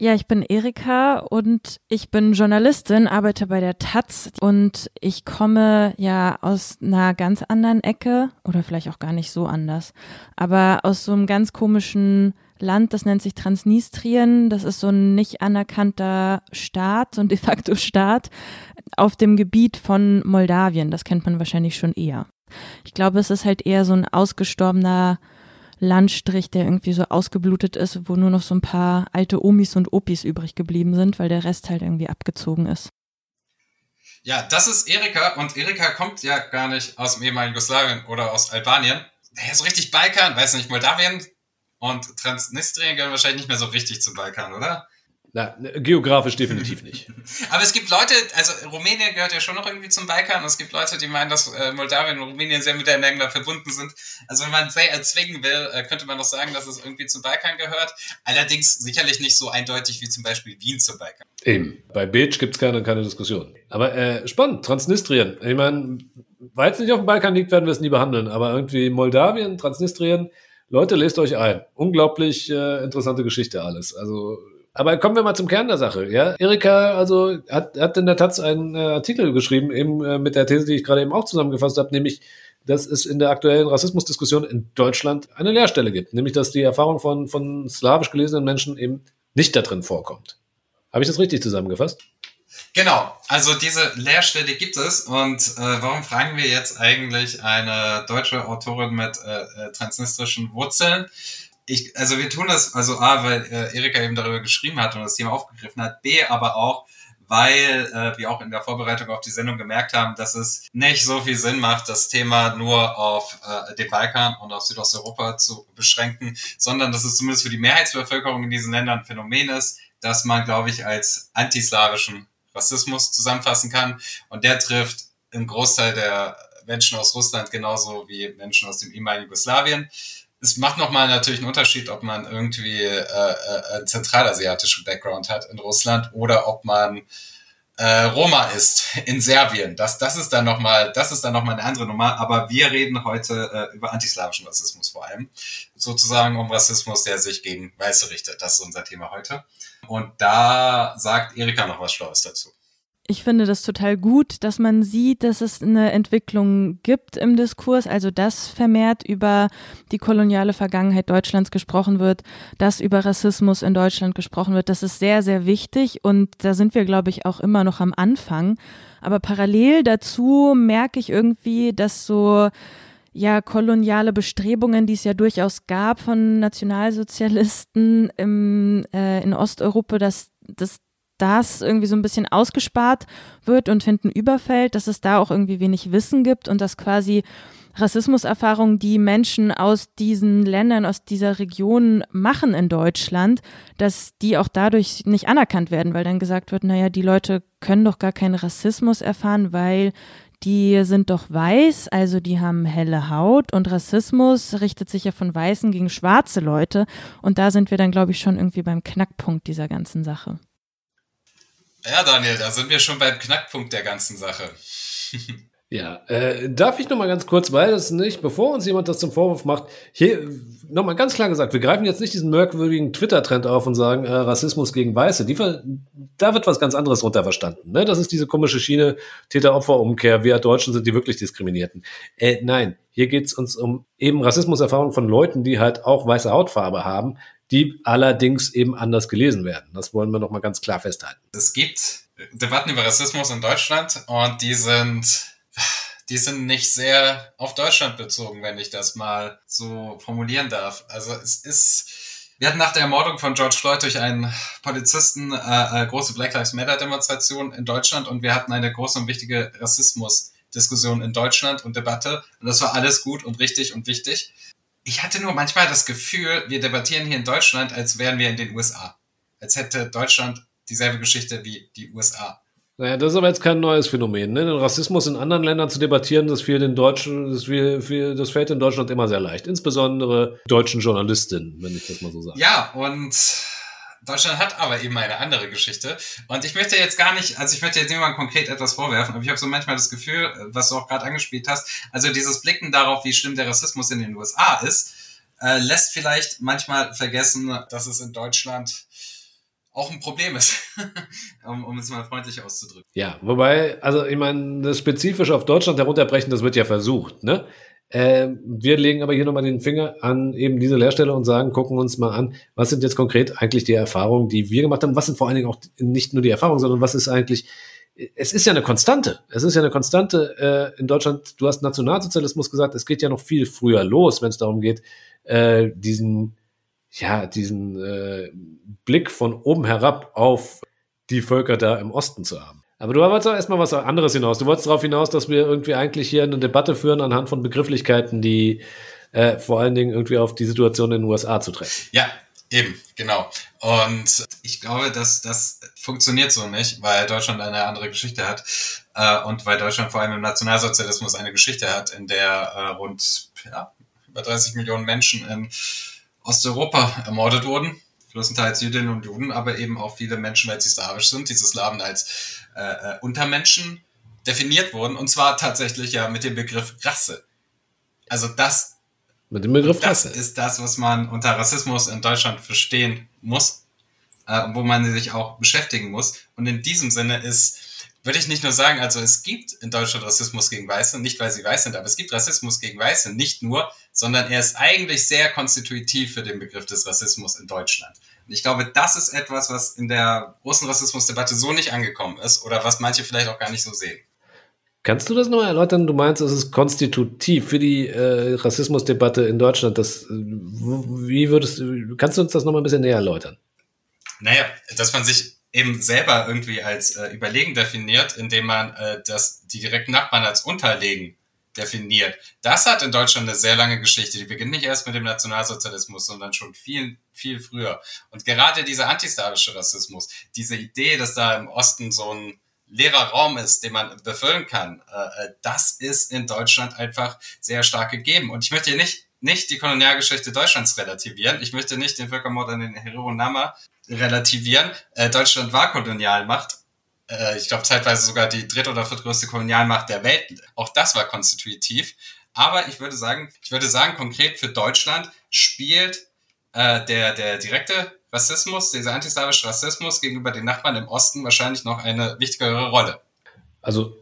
Ja, ich bin Erika und ich bin Journalistin, arbeite bei der Taz und ich komme ja aus einer ganz anderen Ecke oder vielleicht auch gar nicht so anders, aber aus so einem ganz komischen Land, das nennt sich Transnistrien. Das ist so ein nicht anerkannter Staat, so ein de facto Staat auf dem Gebiet von Moldawien. Das kennt man wahrscheinlich schon eher. Ich glaube, es ist halt eher so ein ausgestorbener Landstrich, der irgendwie so ausgeblutet ist, wo nur noch so ein paar alte Omis und Opis übrig geblieben sind, weil der Rest halt irgendwie abgezogen ist. Ja, das ist Erika und Erika kommt ja gar nicht aus dem ehemaligen Jugoslawien oder aus Albanien. Naja, so richtig Balkan, weiß nicht, Moldawien und Transnistrien gehören wahrscheinlich nicht mehr so richtig zum Balkan, oder? Na, geografisch definitiv nicht. [LAUGHS] Aber es gibt Leute, also Rumänien gehört ja schon noch irgendwie zum Balkan und es gibt Leute, die meinen, dass äh, Moldawien und Rumänien sehr miteinander verbunden sind. Also wenn man sehr erzwingen will, äh, könnte man doch sagen, dass es irgendwie zum Balkan gehört. Allerdings sicherlich nicht so eindeutig wie zum Beispiel Wien zum Balkan. Eben. Bei Beach gibt es keine, keine Diskussion. Aber äh, spannend, Transnistrien. Ich meine, weil es nicht auf dem Balkan liegt, werden wir es nie behandeln. Aber irgendwie Moldawien, Transnistrien, Leute, lest euch ein. Unglaublich äh, interessante Geschichte alles. Also aber kommen wir mal zum Kern der Sache. Ja, Erika, also hat, hat in der Taz einen äh, Artikel geschrieben, eben äh, mit der These, die ich gerade eben auch zusammengefasst habe, nämlich, dass es in der aktuellen Rassismusdiskussion in Deutschland eine Leerstelle gibt, nämlich dass die Erfahrung von, von slawisch gelesenen Menschen eben nicht da drin vorkommt. Habe ich das richtig zusammengefasst? Genau, also diese Leerstelle gibt es und äh, warum fragen wir jetzt eigentlich eine deutsche Autorin mit äh, äh transnistrischen Wurzeln? Ich, also wir tun das, also A, weil äh, Erika eben darüber geschrieben hat und das Thema aufgegriffen hat, B, aber auch, weil äh, wir auch in der Vorbereitung auf die Sendung gemerkt haben, dass es nicht so viel Sinn macht, das Thema nur auf äh, den Balkan und auf Südosteuropa zu beschränken, sondern dass es zumindest für die Mehrheitsbevölkerung in diesen Ländern ein Phänomen ist, dass man, glaube ich, als antislawischen Rassismus zusammenfassen kann. Und der trifft im Großteil der Menschen aus Russland genauso wie Menschen aus dem ehemaligen Jugoslawien es macht nochmal natürlich einen Unterschied, ob man irgendwie äh, äh, zentralasiatischen Background hat in Russland oder ob man äh, Roma ist in Serbien. Das, das ist dann nochmal, das ist dann noch mal eine andere Nummer. Aber wir reden heute äh, über antislawischen Rassismus vor allem. Sozusagen um Rassismus, der sich gegen Weiße richtet. Das ist unser Thema heute. Und da sagt Erika noch was Schlaues dazu. Ich finde das total gut, dass man sieht, dass es eine Entwicklung gibt im Diskurs, also dass vermehrt über die koloniale Vergangenheit Deutschlands gesprochen wird, dass über Rassismus in Deutschland gesprochen wird. Das ist sehr, sehr wichtig und da sind wir, glaube ich, auch immer noch am Anfang. Aber parallel dazu merke ich irgendwie, dass so ja koloniale Bestrebungen, die es ja durchaus gab von Nationalsozialisten im, äh, in Osteuropa, dass, dass das irgendwie so ein bisschen ausgespart wird und hinten überfällt, dass es da auch irgendwie wenig Wissen gibt und dass quasi Rassismuserfahrungen, die Menschen aus diesen Ländern, aus dieser Region machen in Deutschland, dass die auch dadurch nicht anerkannt werden, weil dann gesagt wird, naja, die Leute können doch gar keinen Rassismus erfahren, weil die sind doch weiß, also die haben helle Haut und Rassismus richtet sich ja von Weißen gegen schwarze Leute und da sind wir dann, glaube ich, schon irgendwie beim Knackpunkt dieser ganzen Sache. Ja, Daniel, da sind wir schon beim Knackpunkt der ganzen Sache. [LAUGHS] Ja, äh, darf ich noch mal ganz kurz, weil das nicht, bevor uns jemand das zum Vorwurf macht, hier noch mal ganz klar gesagt, wir greifen jetzt nicht diesen merkwürdigen Twitter-Trend auf und sagen äh, Rassismus gegen Weiße. Die, da wird was ganz anderes drunter verstanden. Ne? Das ist diese komische Schiene Täter-Opfer-Umkehr. Wir Deutschen sind die wirklich Diskriminierten. Äh, nein, hier geht's uns um eben Rassismuserfahrungen von Leuten, die halt auch weiße Hautfarbe haben, die allerdings eben anders gelesen werden. Das wollen wir noch mal ganz klar festhalten. Es gibt Debatten über Rassismus in Deutschland und die sind die sind nicht sehr auf Deutschland bezogen, wenn ich das mal so formulieren darf. Also es ist, wir hatten nach der Ermordung von George Floyd durch einen Polizisten äh, äh, große Black Lives Matter Demonstration in Deutschland und wir hatten eine große und wichtige Rassismus-Diskussion in Deutschland und Debatte und das war alles gut und richtig und wichtig. Ich hatte nur manchmal das Gefühl, wir debattieren hier in Deutschland, als wären wir in den USA. Als hätte Deutschland dieselbe Geschichte wie die USA. Naja, das ist aber jetzt kein neues Phänomen. Ne? Den Rassismus in anderen Ländern zu debattieren, das, fehlt den Deutschen, das, fehlt, das fällt in Deutschland immer sehr leicht. Insbesondere deutschen Journalistinnen, wenn ich das mal so sage. Ja, und Deutschland hat aber eben eine andere Geschichte. Und ich möchte jetzt gar nicht, also ich möchte jetzt niemandem konkret etwas vorwerfen, aber ich habe so manchmal das Gefühl, was du auch gerade angespielt hast, also dieses Blicken darauf, wie schlimm der Rassismus in den USA ist, äh, lässt vielleicht manchmal vergessen, dass es in Deutschland auch ein Problem ist, [LAUGHS] um, um, es mal freundlich auszudrücken. Ja, wobei, also ich meine, das spezifisch auf Deutschland herunterbrechen, das wird ja versucht, ne? Äh, wir legen aber hier nochmal den Finger an eben diese Lehrstelle und sagen, gucken uns mal an, was sind jetzt konkret eigentlich die Erfahrungen, die wir gemacht haben, was sind vor allen Dingen auch nicht nur die Erfahrungen, sondern was ist eigentlich, es ist ja eine Konstante, es ist ja eine Konstante äh, in Deutschland, du hast Nationalsozialismus gesagt, es geht ja noch viel früher los, wenn es darum geht, äh, diesen ja, diesen äh, Blick von oben herab auf die Völker da im Osten zu haben. Aber du wolltest auch erstmal was anderes hinaus. Du wolltest darauf hinaus, dass wir irgendwie eigentlich hier eine Debatte führen anhand von Begrifflichkeiten, die äh, vor allen Dingen irgendwie auf die Situation in den USA zu treffen. Ja, eben, genau. Und ich glaube, dass das funktioniert so nicht, weil Deutschland eine andere Geschichte hat äh, und weil Deutschland vor allem im Nationalsozialismus eine Geschichte hat, in der äh, rund ja, über 30 Millionen Menschen in Osteuropa ermordet wurden, größtenteils Jüdinnen und Juden, aber eben auch viele Menschen, weil sie slawisch sind, diese Slawen als äh, äh, Untermenschen definiert wurden, und zwar tatsächlich ja mit dem Begriff Rasse. Also das, mit dem Begriff das Rasse. ist das, was man unter Rassismus in Deutschland verstehen muss, äh, wo man sich auch beschäftigen muss. Und in diesem Sinne ist würde ich nicht nur sagen, also es gibt in Deutschland Rassismus gegen Weiße, nicht weil sie weiß sind, aber es gibt Rassismus gegen Weiße, nicht nur, sondern er ist eigentlich sehr konstitutiv für den Begriff des Rassismus in Deutschland. Ich glaube, das ist etwas, was in der großen Rassismusdebatte so nicht angekommen ist oder was manche vielleicht auch gar nicht so sehen. Kannst du das noch erläutern? Du meinst, es ist konstitutiv für die äh, Rassismusdebatte in Deutschland. Das, äh, wie würdest kannst du uns das noch mal ein bisschen näher erläutern? Naja, dass man sich eben selber irgendwie als äh, überlegen definiert, indem man äh, das, die direkten Nachbarn als unterlegen definiert. Das hat in Deutschland eine sehr lange Geschichte. Die beginnt nicht erst mit dem Nationalsozialismus, sondern schon viel, viel früher. Und gerade dieser antislawische Rassismus, diese Idee, dass da im Osten so ein leerer Raum ist, den man befüllen kann, äh, äh das ist in Deutschland einfach sehr stark gegeben. Und ich möchte hier nicht nicht die Kolonialgeschichte Deutschlands relativieren. Ich möchte nicht den Völkermord an den Nama relativieren. Äh, Deutschland war Kolonialmacht. Äh, ich glaube zeitweise sogar die dritt- oder viertgrößte Kolonialmacht der Welt. Auch das war konstitutiv. Aber ich würde sagen, ich würde sagen, konkret für Deutschland spielt äh, der, der direkte Rassismus, dieser antislawische Rassismus gegenüber den Nachbarn im Osten wahrscheinlich noch eine wichtigere Rolle. Also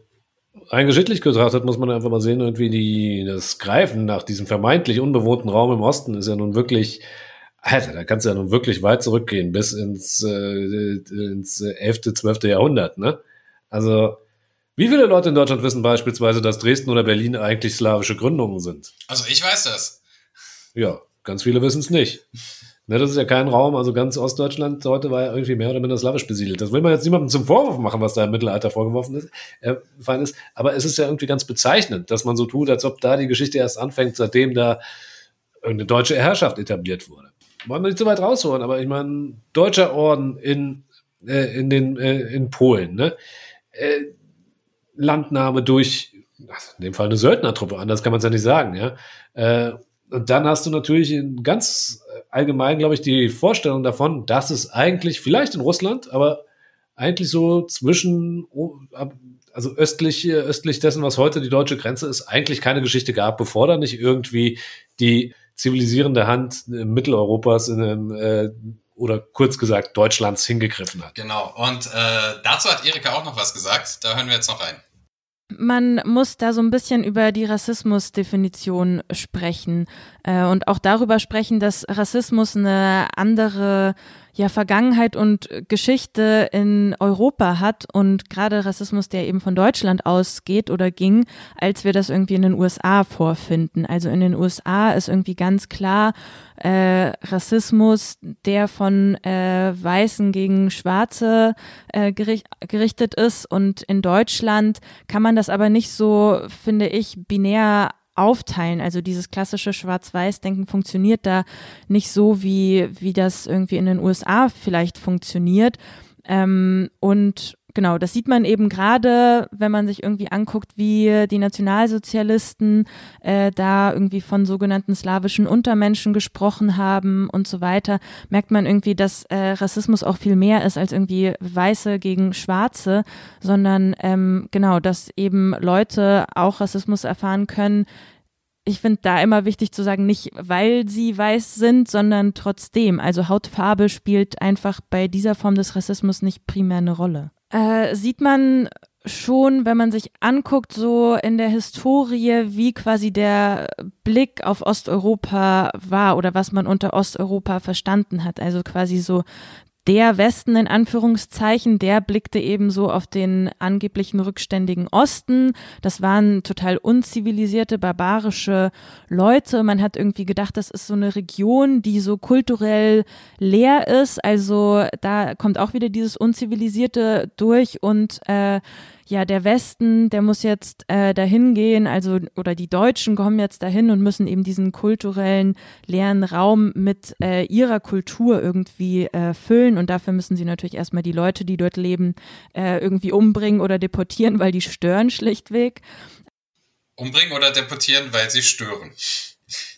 rein geschichtlich betrachtet muss man einfach mal sehen, irgendwie die, das Greifen nach diesem vermeintlich unbewohnten Raum im Osten ist ja nun wirklich Alter, da kannst du ja nun wirklich weit zurückgehen, bis ins, äh, ins 11., 12. Jahrhundert, ne? Also, Wie viele Leute in Deutschland wissen beispielsweise, dass Dresden oder Berlin eigentlich slawische Gründungen sind? Also ich weiß das. Ja, ganz viele wissen es nicht. Ne, das ist ja kein Raum, also ganz Ostdeutschland heute war ja irgendwie mehr oder minder slawisch besiedelt. Das will man jetzt niemandem zum Vorwurf machen, was da im Mittelalter vorgeworfen ist, äh, fein ist. Aber es ist ja irgendwie ganz bezeichnend, dass man so tut, als ob da die Geschichte erst anfängt, seitdem da eine deutsche Herrschaft etabliert wurde. Wollen wir nicht so weit rausholen, aber ich meine, deutscher Orden in, äh, in, den, äh, in Polen, ne? Äh, Landnahme durch, also in dem Fall eine Söldnertruppe, anders kann man es ja nicht sagen, ja. Äh, und dann hast du natürlich ganz allgemein, glaube ich, die Vorstellung davon, dass es eigentlich, vielleicht in Russland, aber eigentlich so zwischen, also östlich, östlich dessen, was heute die deutsche Grenze ist, eigentlich keine Geschichte gab, bevor da nicht irgendwie die zivilisierende Hand Mitteleuropas in einem, äh, oder kurz gesagt Deutschlands hingegriffen hat. Genau. Und äh, dazu hat Erika auch noch was gesagt. Da hören wir jetzt noch rein. Man muss da so ein bisschen über die Rassismusdefinition sprechen äh, und auch darüber sprechen, dass Rassismus eine andere ja Vergangenheit und Geschichte in Europa hat und gerade Rassismus, der eben von Deutschland ausgeht oder ging, als wir das irgendwie in den USA vorfinden. Also in den USA ist irgendwie ganz klar äh, Rassismus, der von äh, Weißen gegen Schwarze äh, gericht, gerichtet ist und in Deutschland kann man das aber nicht so, finde ich, binär aufteilen. Also dieses klassische Schwarz-Weiß-Denken funktioniert da nicht so, wie, wie das irgendwie in den USA vielleicht funktioniert. Ähm, und genau, das sieht man eben gerade, wenn man sich irgendwie anguckt, wie die Nationalsozialisten äh, da irgendwie von sogenannten slawischen Untermenschen gesprochen haben und so weiter, merkt man irgendwie, dass äh, Rassismus auch viel mehr ist als irgendwie Weiße gegen Schwarze, sondern ähm, genau, dass eben Leute auch Rassismus erfahren können, ich finde da immer wichtig zu sagen, nicht weil sie weiß sind, sondern trotzdem. Also Hautfarbe spielt einfach bei dieser Form des Rassismus nicht primär eine Rolle äh, sieht man schon, wenn man sich anguckt, so in der Historie, wie quasi der Blick auf Osteuropa war oder was man unter Osteuropa verstanden hat. Also quasi so der Westen in Anführungszeichen, der blickte eben so auf den angeblichen rückständigen Osten. Das waren total unzivilisierte, barbarische Leute. Man hat irgendwie gedacht, das ist so eine Region, die so kulturell leer ist. Also da kommt auch wieder dieses Unzivilisierte durch und äh, ja, der Westen, der muss jetzt äh, dahin gehen, also oder die Deutschen kommen jetzt dahin und müssen eben diesen kulturellen leeren Raum mit äh, ihrer Kultur irgendwie äh, füllen und dafür müssen sie natürlich erstmal die Leute, die dort leben, äh, irgendwie umbringen oder deportieren, weil die stören schlichtweg. Umbringen oder deportieren, weil sie stören.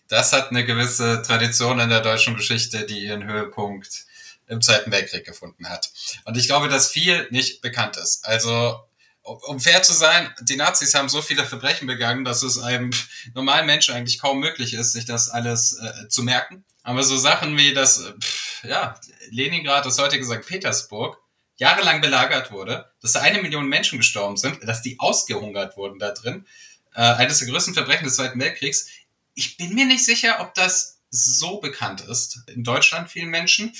Das hat eine gewisse Tradition in der deutschen Geschichte, die ihren Höhepunkt im Zweiten Weltkrieg gefunden hat. Und ich glaube, dass viel nicht bekannt ist. Also um fair zu sein, die Nazis haben so viele Verbrechen begangen, dass es einem normalen Menschen eigentlich kaum möglich ist, sich das alles äh, zu merken. Aber so Sachen wie, dass äh, pff, ja, Leningrad, das heutige St. Petersburg, jahrelang belagert wurde, dass da eine Million Menschen gestorben sind, dass die ausgehungert wurden da drin, äh, eines der größten Verbrechen des Zweiten Weltkriegs. Ich bin mir nicht sicher, ob das so bekannt ist in Deutschland vielen Menschen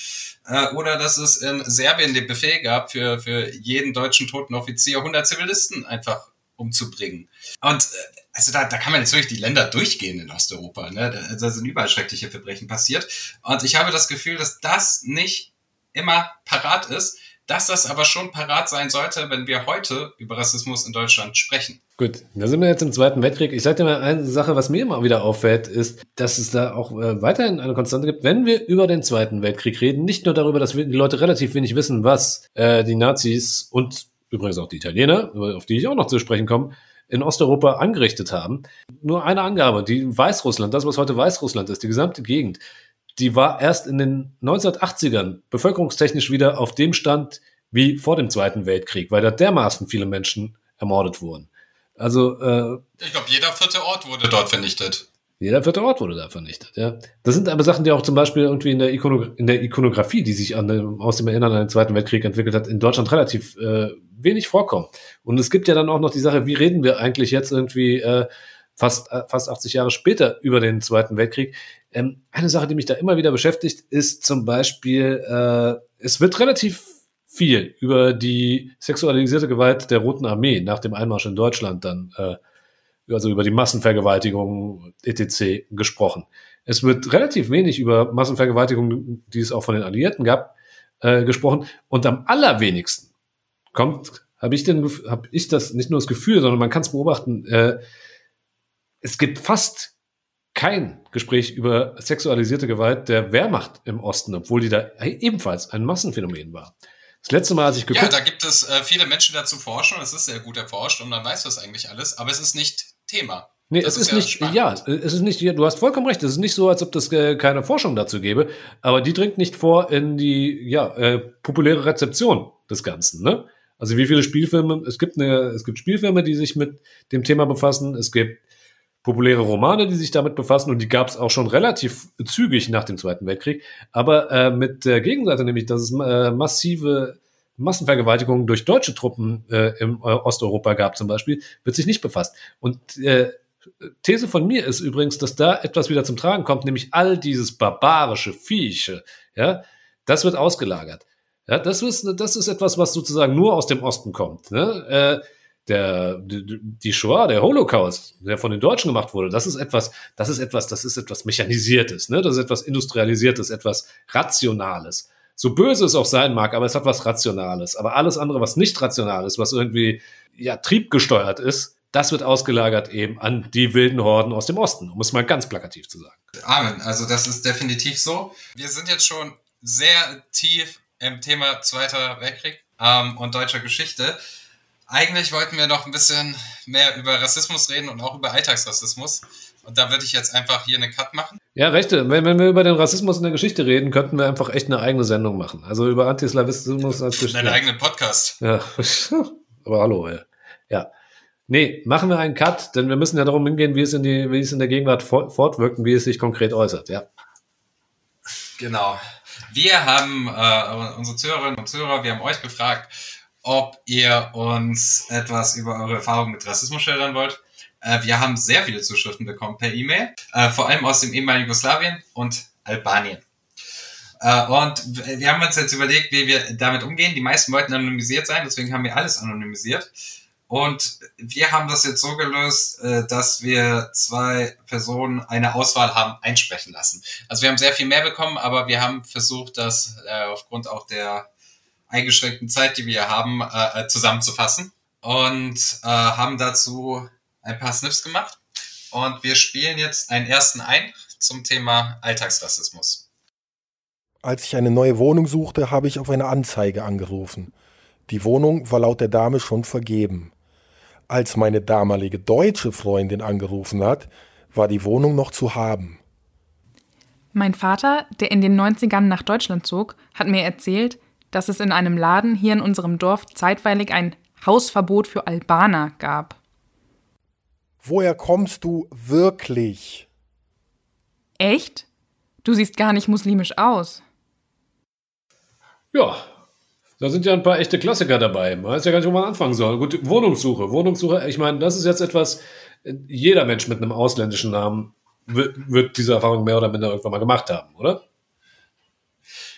äh, oder dass es in Serbien den Befehl gab, für, für jeden deutschen toten Offizier 100 Zivilisten einfach umzubringen. Und äh, also da, da kann man jetzt wirklich die Länder durchgehen in Osteuropa. Ne? Da, da sind überall schreckliche Verbrechen passiert. Und ich habe das Gefühl, dass das nicht immer parat ist, dass das aber schon parat sein sollte, wenn wir heute über Rassismus in Deutschland sprechen. Gut, da sind wir jetzt im Zweiten Weltkrieg. Ich sage dir mal eine Sache, was mir immer wieder auffällt, ist, dass es da auch äh, weiterhin eine Konstante gibt, wenn wir über den Zweiten Weltkrieg reden. Nicht nur darüber, dass wir, die Leute relativ wenig wissen, was äh, die Nazis und übrigens auch die Italiener, auf die ich auch noch zu sprechen komme, in Osteuropa angerichtet haben. Nur eine Angabe, die Weißrussland, das was heute Weißrussland ist, die gesamte Gegend, die war erst in den 1980ern bevölkerungstechnisch wieder auf dem Stand wie vor dem Zweiten Weltkrieg, weil da dermaßen viele Menschen ermordet wurden. Also äh, ich glaube, jeder vierte Ort wurde dort vernichtet. Jeder vierte Ort wurde da vernichtet, ja. Das sind aber Sachen, die auch zum Beispiel irgendwie in der, Ikono in der Ikonografie, die sich dem, aus dem Erinnern an den Zweiten Weltkrieg entwickelt hat, in Deutschland relativ äh, wenig vorkommen. Und es gibt ja dann auch noch die Sache, wie reden wir eigentlich jetzt irgendwie äh, fast, äh, fast 80 Jahre später über den Zweiten Weltkrieg? Ähm, eine Sache, die mich da immer wieder beschäftigt, ist zum Beispiel, äh, es wird relativ viel über die sexualisierte Gewalt der Roten Armee nach dem Einmarsch in Deutschland dann, äh, also über die Massenvergewaltigungen etc. gesprochen. Es wird relativ wenig über Massenvergewaltigungen, die es auch von den Alliierten gab, äh, gesprochen. Und am allerwenigsten kommt, habe ich, den, hab ich das nicht nur das Gefühl, sondern man kann es beobachten, äh, es gibt fast kein Gespräch über sexualisierte Gewalt der Wehrmacht im Osten, obwohl die da ebenfalls ein Massenphänomen war. Das letzte Mal, als ich geguckt Ja, da gibt es äh, viele Menschen, die dazu forschen. Es ist sehr gut erforscht und man weiß das eigentlich alles, aber es ist nicht Thema. Nee, Das es ist ist, nicht, spannend. ja, es ist nicht, du hast vollkommen recht, es ist nicht so, als ob das äh, keine Forschung dazu gäbe, aber die dringt nicht vor in die, ja, äh, populäre Rezeption des Ganzen, ne? Also wie viele Spielfilme, es gibt eine, es gibt Spielfilme, die sich mit dem Thema befassen, es gibt populäre Romane, die sich damit befassen und die gab es auch schon relativ zügig nach dem Zweiten Weltkrieg, aber äh, mit der Gegenseite, nämlich, dass es äh, massive Massenvergewaltigungen durch deutsche Truppen äh, im äh, Osteuropa gab zum Beispiel, wird sich nicht befasst. Und äh, These von mir ist übrigens, dass da etwas wieder zum Tragen kommt, nämlich all dieses barbarische, Viehche, ja, das wird ausgelagert. Ja, das ist, das ist etwas, was sozusagen nur aus dem Osten kommt. Ne? Der, die, die Shoah, der Holocaust, der von den Deutschen gemacht wurde, das ist etwas, das ist etwas, das ist etwas Mechanisiertes, ne? Das ist etwas Industrialisiertes, etwas Rationales. So böse es auch sein mag, aber es hat was Rationales. Aber alles andere, was nicht rational ist, was irgendwie ja triebgesteuert ist, das wird ausgelagert eben an die wilden Horden aus dem Osten, um es mal ganz plakativ zu sagen. Amen. Also das ist definitiv so. Wir sind jetzt schon sehr tief im Thema Zweiter Weltkrieg ähm, und deutscher Geschichte. Eigentlich wollten wir noch ein bisschen mehr über Rassismus reden und auch über Alltagsrassismus. Und da würde ich jetzt einfach hier eine Cut machen. Ja, rechte. Wenn, wenn wir über den Rassismus in der Geschichte reden, könnten wir einfach echt eine eigene Sendung machen. Also über Antislawismus als Geschichte. Deinen eigenen Podcast. Ja, [LAUGHS] aber hallo, ey. Ja. Nee, machen wir einen Cut, denn wir müssen ja darum hingehen, wie es in, die, wie es in der Gegenwart fort- fortwirkt und wie es sich konkret äußert, ja. Genau. Wir haben äh, unsere Zuhörerinnen und Zuhörer, wir haben euch gefragt, ob ihr uns etwas über eure Erfahrungen mit Rassismus schildern wollt. Äh, wir haben sehr viele Zuschriften bekommen per E-Mail, äh, vor allem aus dem ehemaligen Jugoslawien und Albanien. Äh, und wir haben uns jetzt überlegt, wie wir damit umgehen. Die meisten wollten anonymisiert sein, deswegen haben wir alles anonymisiert. Und wir haben das jetzt so gelöst, dass wir zwei Personen eine Auswahl haben einsprechen lassen. Also wir haben sehr viel mehr bekommen, aber wir haben versucht, das aufgrund auch der eingeschränkten Zeit, die wir haben, äh, zusammenzufassen und äh, haben dazu ein paar Snips gemacht. Und wir spielen jetzt einen ersten ein zum Thema Alltagsrassismus. Als ich eine neue Wohnung suchte, habe ich auf eine Anzeige angerufen. Die Wohnung war laut der Dame schon vergeben. Als meine damalige deutsche Freundin angerufen hat, war die Wohnung noch zu haben. Mein Vater, der in den 90ern nach Deutschland zog, hat mir erzählt, dass es in einem Laden hier in unserem Dorf zeitweilig ein Hausverbot für Albaner gab. Woher kommst du wirklich? Echt? Du siehst gar nicht muslimisch aus. Ja, da sind ja ein paar echte Klassiker dabei. Man weiß ja gar nicht, wo man anfangen soll. Gut, Wohnungssuche. Wohnungssuche, ich meine, das ist jetzt etwas, jeder Mensch mit einem ausländischen Namen wird, wird diese Erfahrung mehr oder minder irgendwann mal gemacht haben, oder?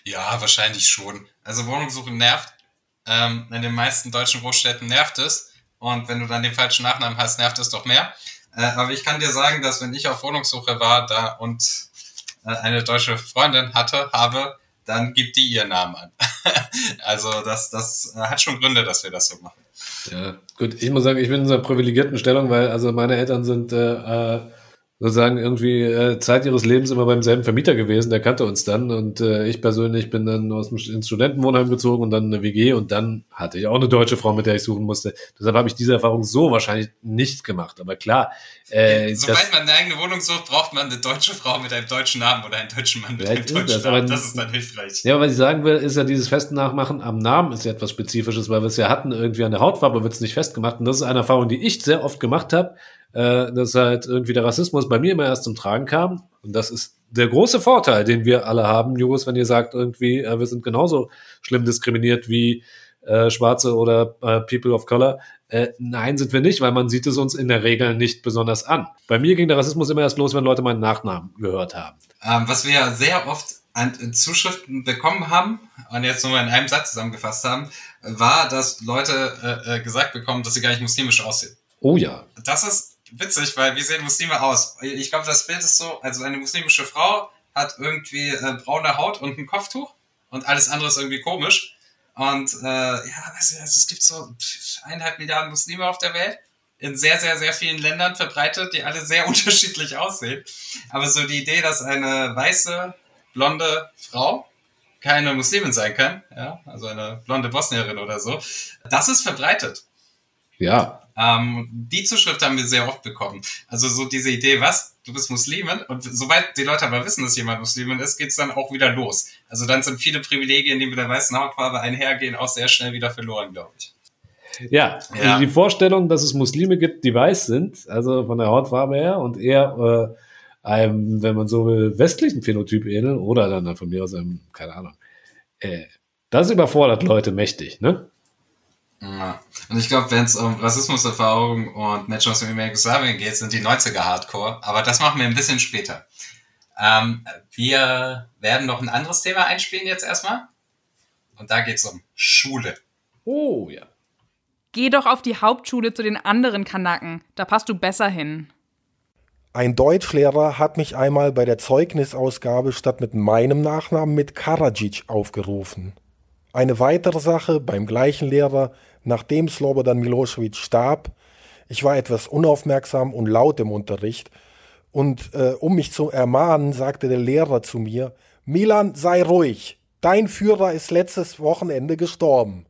Ja, wahrscheinlich schon. Also Wohnungssuche nervt. Ähm, in den meisten deutschen Großstädten nervt es. Und wenn du dann den falschen Nachnamen hast, nervt es doch mehr. Äh, aber ich kann dir sagen, dass wenn ich auf Wohnungssuche war da und äh, eine deutsche Freundin hatte, habe, dann gibt die ihren Namen an. [LAUGHS] also das, das äh, hat schon Gründe, dass wir das so machen. Ja, gut, ich muss sagen, ich bin in einer privilegierten Stellung, weil also meine Eltern sind äh, äh, sozusagen irgendwie äh, Zeit ihres Lebens immer beim selben Vermieter gewesen, der kannte uns dann und äh, ich persönlich bin dann aus dem ins Studentenwohnheim gezogen und dann eine WG und dann hatte ich auch eine deutsche Frau, mit der ich suchen musste. Deshalb habe ich diese Erfahrung so wahrscheinlich nicht gemacht. Aber klar, äh, [LAUGHS] Sobald man eine eigene Wohnung sucht, braucht man eine deutsche Frau mit einem deutschen Namen oder einen deutschen Mann mit einem deutschen das, Namen. Das ist dann hilfreich. Ja, aber was ich sagen will, ist ja dieses Feste nachmachen am Namen ist ja etwas Spezifisches, weil wir es ja hatten, irgendwie an der Hautfarbe wird es nicht festgemacht. Und das ist eine Erfahrung, die ich sehr oft gemacht habe, äh, dass halt irgendwie der Rassismus bei mir immer erst zum Tragen kam. Und das ist der große Vorteil, den wir alle haben, Jugos, wenn ihr sagt, irgendwie, äh, wir sind genauso schlimm diskriminiert wie äh, Schwarze oder äh, People of Color. Äh, nein, sind wir nicht, weil man sieht es uns in der Regel nicht besonders an. Bei mir ging der Rassismus immer erst los, wenn Leute meinen Nachnamen gehört haben. Ähm, was wir sehr oft an Zuschriften bekommen haben und jetzt nur in einem Satz zusammengefasst haben, war, dass Leute äh, äh, gesagt bekommen, dass sie gar nicht muslimisch aussehen. Oh ja. Das ist witzig, weil wie sehen Muslime aus? Ich glaube, das Bild ist so, also eine muslimische Frau hat irgendwie äh, braune Haut und ein Kopftuch und alles andere ist irgendwie komisch. Und äh, ja, also, es gibt so eineinhalb Milliarden Muslime auf der Welt in sehr, sehr, sehr vielen Ländern verbreitet, die alle sehr [LAUGHS] unterschiedlich aussehen. Aber so die Idee, dass eine weiße, blonde Frau keine Muslimin sein kann, ja, also eine blonde Bosnierin oder so, das ist verbreitet. Ja. Ähm, die Zuschrift haben wir sehr oft bekommen. Also so diese Idee, was, du bist Muslimin und sobald die Leute aber wissen, dass jemand Muslimin ist, geht's dann auch wieder los. Also dann sind viele Privilegien, die mit der weißen Hautfarbe einhergehen, auch sehr schnell wieder verloren, glaube ich. Ja, Ja. die Vorstellung, dass es Muslime gibt, die weiß sind, also von der Hautfarbe her und eher äh, einem, wenn man so will, westlichen Phänotyp ähneln oder dann von mir aus einem, keine Ahnung. Äh, das überfordert Leute mächtig, ne? Ja. Und ich glaube, wenn es um Rassismuserfahrungen und Menschen aus dem Jugoslawien geht, sind die 90er Hardcore. Aber das machen wir ein bisschen später. Ähm, wir werden noch ein anderes Thema einspielen jetzt erstmal. Und da geht es um Schule. Oh ja. Geh doch auf die Hauptschule zu den anderen Kanaken. Da passt du besser hin. Ein Deutschlehrer hat mich einmal bei der Zeugnisausgabe statt mit meinem Nachnamen mit Karadzic aufgerufen. Eine weitere Sache beim gleichen Lehrer, nachdem Slobodan Milosevic starb. Ich war etwas unaufmerksam und laut im Unterricht. Und äh, um mich zu ermahnen, sagte der Lehrer zu mir, Milan, sei ruhig. Dein Führer ist letztes Wochenende gestorben.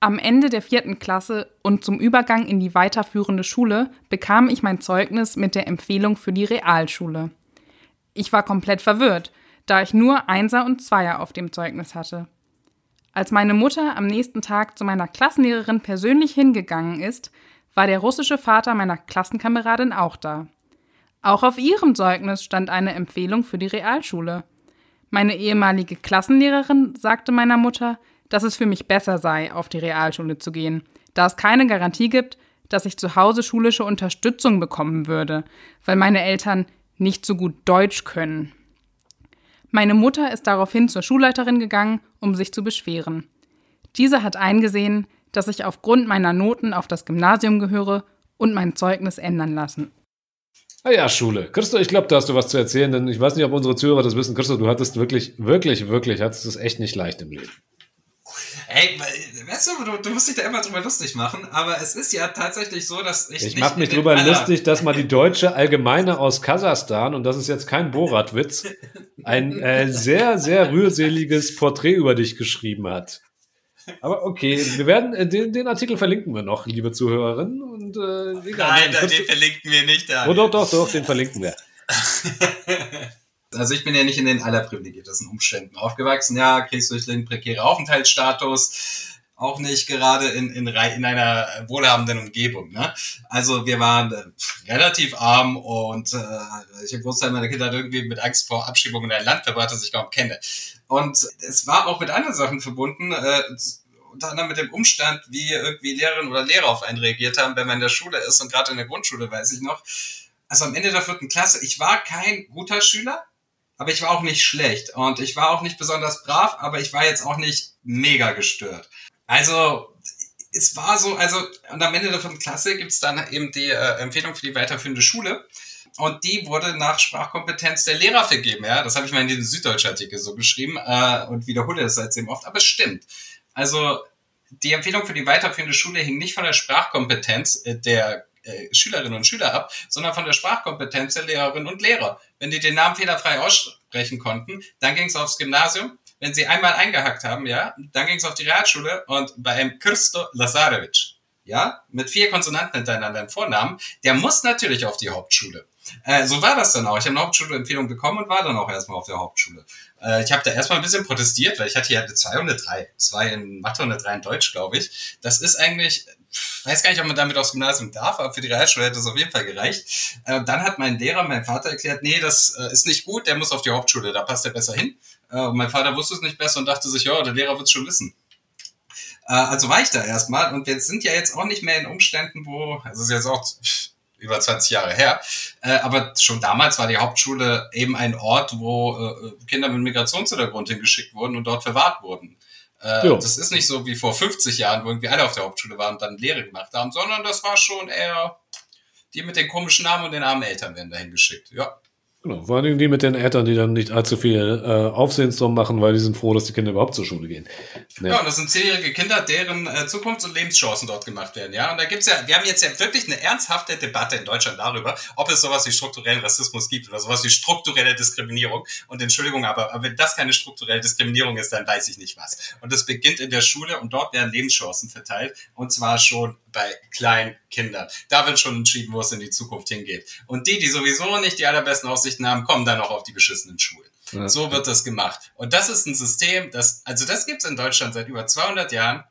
Am Ende der vierten Klasse und zum Übergang in die weiterführende Schule bekam ich mein Zeugnis mit der Empfehlung für die Realschule. Ich war komplett verwirrt, da ich nur Einser und Zweier auf dem Zeugnis hatte. Als meine Mutter am nächsten Tag zu meiner Klassenlehrerin persönlich hingegangen ist, war der russische Vater meiner Klassenkameradin auch da. Auch auf ihrem Zeugnis stand eine Empfehlung für die Realschule. Meine ehemalige Klassenlehrerin sagte meiner Mutter, dass es für mich besser sei, auf die Realschule zu gehen, da es keine Garantie gibt, dass ich zu Hause schulische Unterstützung bekommen würde, weil meine Eltern nicht so gut Deutsch können. Meine Mutter ist daraufhin zur Schulleiterin gegangen, um sich zu beschweren. Diese hat eingesehen, dass ich aufgrund meiner Noten auf das Gymnasium gehöre und mein Zeugnis ändern lassen. Ah ja, Schule. Christo, ich glaube, da hast du was zu erzählen, denn ich weiß nicht, ob unsere Zuhörer das wissen. Christo, du hattest wirklich, wirklich, wirklich, hattest es echt nicht leicht im Leben. Ey, weißt du, du, du musst dich da immer drüber lustig machen, aber es ist ja tatsächlich so, dass ich. Ich mache mich den drüber lustig, dass mal die deutsche Allgemeine aus Kasachstan, und das ist jetzt kein Borat-Witz, ein äh, sehr, sehr rührseliges Porträt über dich geschrieben hat. Aber okay, wir werden äh, den, den Artikel verlinken wir noch, liebe Zuhörerinnen. Und, äh, egal. Nein, den Christo- verlinken wir nicht da. Oh, doch, doch, doch, den verlinken wir. [LAUGHS] Also ich bin ja nicht in den allerprivilegiertesten Umständen aufgewachsen. Ja, Kriegsflüchtling, prekärer Aufenthaltsstatus, auch nicht gerade in, in, in einer wohlhabenden Umgebung. Ne? Also wir waren äh, relativ arm und äh, ich habe Großteil meiner Kinder irgendwie mit Angst vor Abschiebung in ein Land verbracht, das ich kaum kenne. Und es war auch mit anderen Sachen verbunden, äh, unter anderem mit dem Umstand, wie irgendwie Lehrerinnen oder Lehrer auf einen reagiert haben, wenn man in der Schule ist und gerade in der Grundschule, weiß ich noch. Also am Ende der vierten Klasse, ich war kein guter Schüler, aber ich war auch nicht schlecht und ich war auch nicht besonders brav, aber ich war jetzt auch nicht mega gestört. Also es war so, also und am Ende der vierten Klasse gibt's dann eben die äh, Empfehlung für die weiterführende Schule und die wurde nach Sprachkompetenz der Lehrer vergeben. Ja, das habe ich mal in diesem Süddeutsche-Artikel so geschrieben äh, und wiederhole es seitdem oft, aber es stimmt. Also die Empfehlung für die weiterführende Schule hing nicht von der Sprachkompetenz äh, der äh, Schülerinnen und Schüler ab, sondern von der Sprachkompetenz der Lehrerinnen und Lehrer. Wenn die den Namen fehlerfrei aussprechen konnten, dann ging es aufs Gymnasium. Wenn sie einmal eingehackt haben, ja, dann ging es auf die Realschule und bei einem Kirsto Lazarevic, ja, mit vier Konsonanten hintereinander im Vornamen, der muss natürlich auf die Hauptschule. Äh, so war das dann auch. Ich habe eine Hauptschulempfehlung bekommen und war dann auch erstmal auf der Hauptschule. Äh, ich habe da erstmal ein bisschen protestiert, weil ich hatte ja eine 2 und eine 3. Das war in Mathe und eine 3 in Deutsch, glaube ich. Das ist eigentlich, ich weiß gar nicht, ob man damit aufs Gymnasium darf, aber für die Realschule hätte es auf jeden Fall gereicht. Äh, dann hat mein Lehrer, mein Vater erklärt, nee, das äh, ist nicht gut, der muss auf die Hauptschule, da passt er besser hin. Äh, mein Vater wusste es nicht besser und dachte sich, ja, der Lehrer wird es schon wissen. Äh, also war ich da erstmal und wir sind ja jetzt auch nicht mehr in Umständen, wo, also ist jetzt auch über 20 Jahre her. Äh, aber schon damals war die Hauptschule eben ein Ort, wo äh, Kinder mit Migrationshintergrund hingeschickt wurden und dort verwahrt wurden. Äh, das ist nicht so wie vor 50 Jahren, wo irgendwie alle auf der Hauptschule waren und dann Lehre gemacht haben, sondern das war schon eher die mit den komischen Namen und den armen Eltern werden dahin geschickt. Ja. Genau, vor Dingen die mit den Eltern, die dann nicht allzu viel äh, Aufsehens drum machen, weil die sind froh, dass die Kinder überhaupt zur Schule gehen. Ja, Ja. und das sind zehnjährige Kinder, deren äh, Zukunfts- und Lebenschancen dort gemacht werden. Ja, und da gibt's ja, wir haben jetzt ja wirklich eine ernsthafte Debatte in Deutschland darüber, ob es sowas wie strukturellen Rassismus gibt oder sowas wie strukturelle Diskriminierung. Und Entschuldigung, aber, aber wenn das keine strukturelle Diskriminierung ist, dann weiß ich nicht was. Und das beginnt in der Schule und dort werden Lebenschancen verteilt und zwar schon bei kleinen Kindern. Da wird schon entschieden, wo es in die Zukunft hingeht. Und die, die sowieso nicht die allerbesten Aussichten haben, kommen dann auch auf die beschissenen Schulen. Ja. So wird das gemacht. Und das ist ein System, das, also das gibt's in Deutschland seit über 200 Jahren.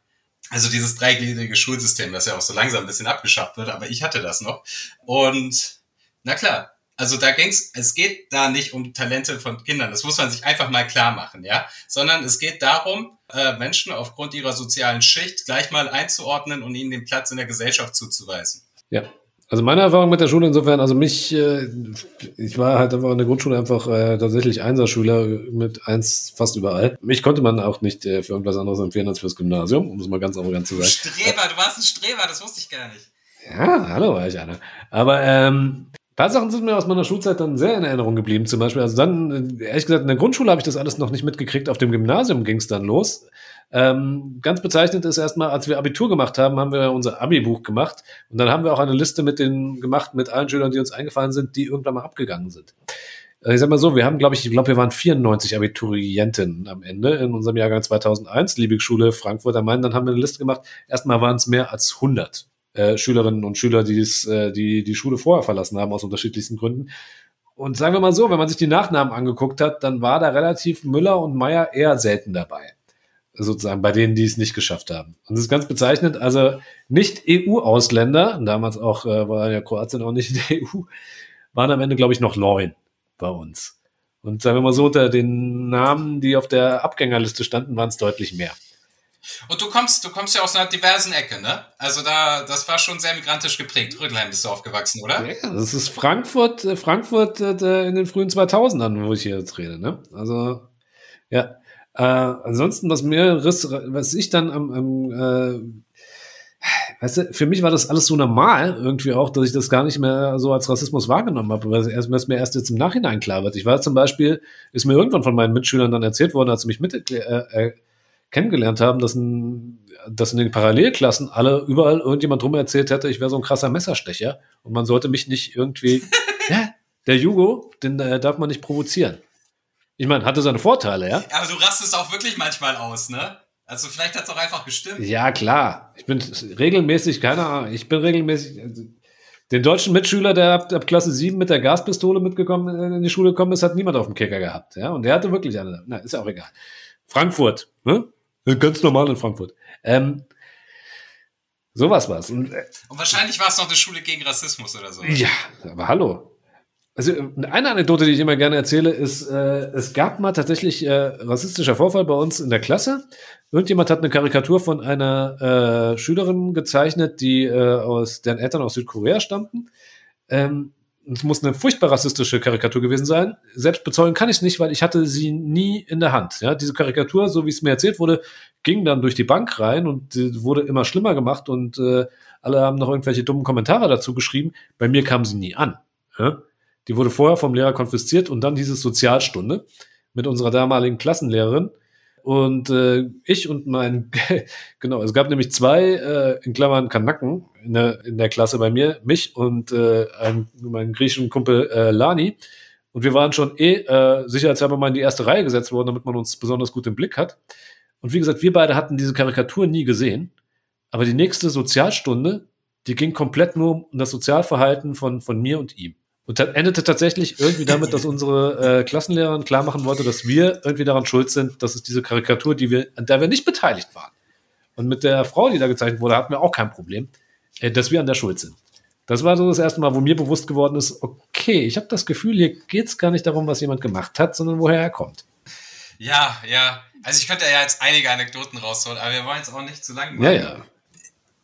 Also dieses dreigliedrige Schulsystem, das ja auch so langsam ein bisschen abgeschafft wird, aber ich hatte das noch. Und na klar, also da ging's, es geht da nicht um Talente von Kindern, das muss man sich einfach mal klar machen, ja, sondern es geht darum, äh, Menschen aufgrund ihrer sozialen Schicht gleich mal einzuordnen und ihnen den Platz in der Gesellschaft zuzuweisen. Ja. Also meine Erfahrung mit der Schule insofern, also mich, äh, ich war halt einfach in der Grundschule einfach äh, tatsächlich Einserschüler mit eins fast überall. Mich konnte man auch nicht äh, für irgendwas anderes empfehlen als fürs Gymnasium, um es mal ganz arrogant zu sagen. Streber, du warst ein Streber, das wusste ich gar nicht. Ja, hallo war ich einer. Aber ähm, paar Sachen sind mir aus meiner Schulzeit dann sehr in Erinnerung geblieben. Zum Beispiel, also dann, äh, ehrlich gesagt, in der Grundschule habe ich das alles noch nicht mitgekriegt. Auf dem Gymnasium ging es dann los. Ähm, ganz bezeichnend ist erstmal, als wir Abitur gemacht haben, haben wir unser Abi-Buch gemacht. Und dann haben wir auch eine Liste mit den gemacht, mit allen Schülern, die uns eingefallen sind, die irgendwann mal abgegangen sind. Äh, Ich sag mal so, wir haben, glaube ich, ich glaube, wir waren 94 Abiturientinnen am Ende in unserem Jahrgang 2001, Liebig-Schule Frankfurt am Main. Dann haben wir eine Liste gemacht. Erstmal waren es mehr als 100 äh, Schülerinnen und Schüler, die, es, äh, die die Schule vorher verlassen haben, aus unterschiedlichsten Gründen. Und sagen wir mal so, wenn man sich die Nachnamen angeguckt hat, dann war da relativ Müller und Meier eher selten dabei. Sozusagen bei denen, die es nicht geschafft haben. Und das ist ganz bezeichnend. Also nicht EU-Ausländer, damals auch äh, war ja Kroatien auch nicht in der EU, waren am Ende, glaube ich, noch neun bei uns. Und sagen wir mal so, unter den Namen, die auf der Abgängerliste standen, waren es deutlich mehr. Und du kommst, du kommst ja aus einer diversen Ecke, ne? Also da, das war schon sehr migrantisch geprägt. Rödelheim bist du aufgewachsen, oder? Ja, das ist Frankfurt, äh, Frankfurt äh, in den frühen 2000ern, wo ich hier jetzt rede. Ne? Also, ja. Äh, ansonsten, was mir was ich dann am, am äh, weißt du, für mich war das alles so normal irgendwie auch, dass ich das gar nicht mehr so als Rassismus wahrgenommen habe, weil es mir erst jetzt im Nachhinein klar wird. Ich war zum Beispiel, ist mir irgendwann von meinen Mitschülern dann erzählt worden, als sie mich mit äh, äh, kennengelernt haben, dass, ein, dass in den Parallelklassen alle überall irgendjemand drum erzählt hätte, ich wäre so ein krasser Messerstecher und man sollte mich nicht irgendwie, [LAUGHS] ja, der Jugo, den äh, darf man nicht provozieren. Ich meine, hatte seine Vorteile, ja? Aber du rastest auch wirklich manchmal aus, ne? Also vielleicht hat es auch einfach gestimmt. Ja, klar. Ich bin regelmäßig, keine Ahnung, ich bin regelmäßig, also, den deutschen Mitschüler, der ab, ab Klasse 7 mit der Gaspistole mitgekommen, äh, in die Schule gekommen ist, hat niemand auf dem Kicker gehabt, ja? Und der hatte wirklich eine, na, ist ja auch egal. Frankfurt, ne? Ganz normal in Frankfurt. Ähm, sowas war's. Und, äh, Und wahrscheinlich war es noch eine Schule gegen Rassismus oder so. Ja, aber hallo. Also eine Anekdote, die ich immer gerne erzähle, ist, äh, es gab mal tatsächlich äh, rassistischer Vorfall bei uns in der Klasse. Irgendjemand hat eine Karikatur von einer äh, Schülerin gezeichnet, die äh, aus deren Eltern aus Südkorea stammten. Ähm, es muss eine furchtbar rassistische Karikatur gewesen sein. Selbst bezeugen kann ich nicht, weil ich hatte sie nie in der Hand. Ja, diese Karikatur, so wie es mir erzählt wurde, ging dann durch die Bank rein und wurde immer schlimmer gemacht und äh, alle haben noch irgendwelche dummen Kommentare dazu geschrieben. Bei mir kam sie nie an. Ja? Die wurde vorher vom Lehrer konfisziert und dann hieß es Sozialstunde mit unserer damaligen Klassenlehrerin. Und äh, ich und mein, [LAUGHS] genau, es gab nämlich zwei, äh, in Klammern Kanaken in der, in der Klasse bei mir, mich und äh, einen, meinen griechischen Kumpel äh, Lani. Und wir waren schon eh äh, sicherheitshalber mal in die erste Reihe gesetzt worden, damit man uns besonders gut im Blick hat. Und wie gesagt, wir beide hatten diese Karikatur nie gesehen. Aber die nächste Sozialstunde, die ging komplett nur um das Sozialverhalten von, von mir und ihm. Und endete tatsächlich irgendwie damit, dass unsere äh, Klassenlehrerin klar machen wollte, dass wir irgendwie daran schuld sind, dass es diese Karikatur, die wir, an der wir nicht beteiligt waren. Und mit der Frau, die da gezeichnet wurde, hatten wir auch kein Problem, dass wir an der Schuld sind. Das war so das erste Mal, wo mir bewusst geworden ist, okay, ich habe das Gefühl, hier geht es gar nicht darum, was jemand gemacht hat, sondern woher er kommt. Ja, ja. Also ich könnte ja jetzt einige Anekdoten rausholen, aber wir wollen jetzt auch nicht zu lang Ja, ja.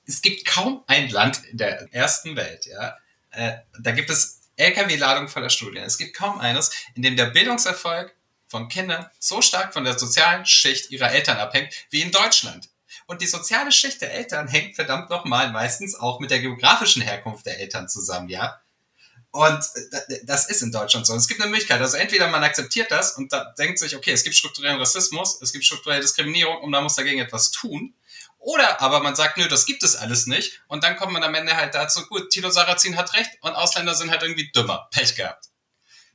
Es gibt kaum ein Land in der ersten Welt, ja, Äh, da gibt es LKW-Ladung voller Studien. Es gibt kaum eines, in dem der Bildungserfolg von Kindern so stark von der sozialen Schicht ihrer Eltern abhängt wie in Deutschland. Und die soziale Schicht der Eltern hängt verdammt nochmal meistens auch mit der geografischen Herkunft der Eltern zusammen, ja. Und äh, das ist in Deutschland so. Es gibt eine Möglichkeit. Also entweder man akzeptiert das und da denkt sich, okay, es gibt strukturellen Rassismus, es gibt strukturelle Diskriminierung und man muss dagegen etwas tun. Oder aber man sagt, nö, das gibt es alles nicht. Und dann kommt man am Ende halt dazu, gut, Tilo Sarrazin hat recht und Ausländer sind halt irgendwie dümmer. Pech gehabt.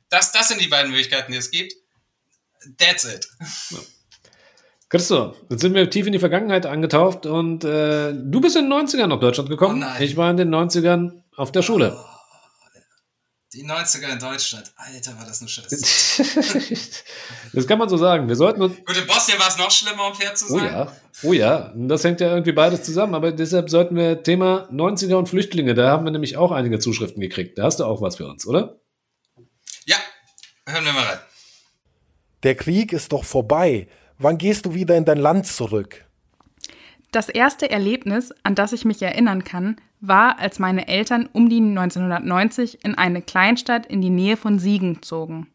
Das, das sind die beiden Möglichkeiten, die es gibt. That's it. Christo, jetzt sind wir tief in die Vergangenheit angetaucht und äh, du bist in den 90ern nach Deutschland gekommen. Oh nein. ich war in den 90ern auf der Schule. Die 90er in Deutschland. Alter, war das eine Scheiße. [LAUGHS] das kann man so sagen. Wir sollten. Gut, in Bosnien war es noch schlimmer, um fair zu Oh sein. ja, oh ja, das hängt ja irgendwie beides zusammen, aber deshalb sollten wir Thema 90er und Flüchtlinge, da haben wir nämlich auch einige Zuschriften gekriegt. Da hast du auch was für uns, oder? Ja, hören wir mal rein. Der Krieg ist doch vorbei. Wann gehst du wieder in dein Land zurück? Das erste Erlebnis, an das ich mich erinnern kann, war, als meine Eltern um die 1990 in eine Kleinstadt in die Nähe von Siegen zogen.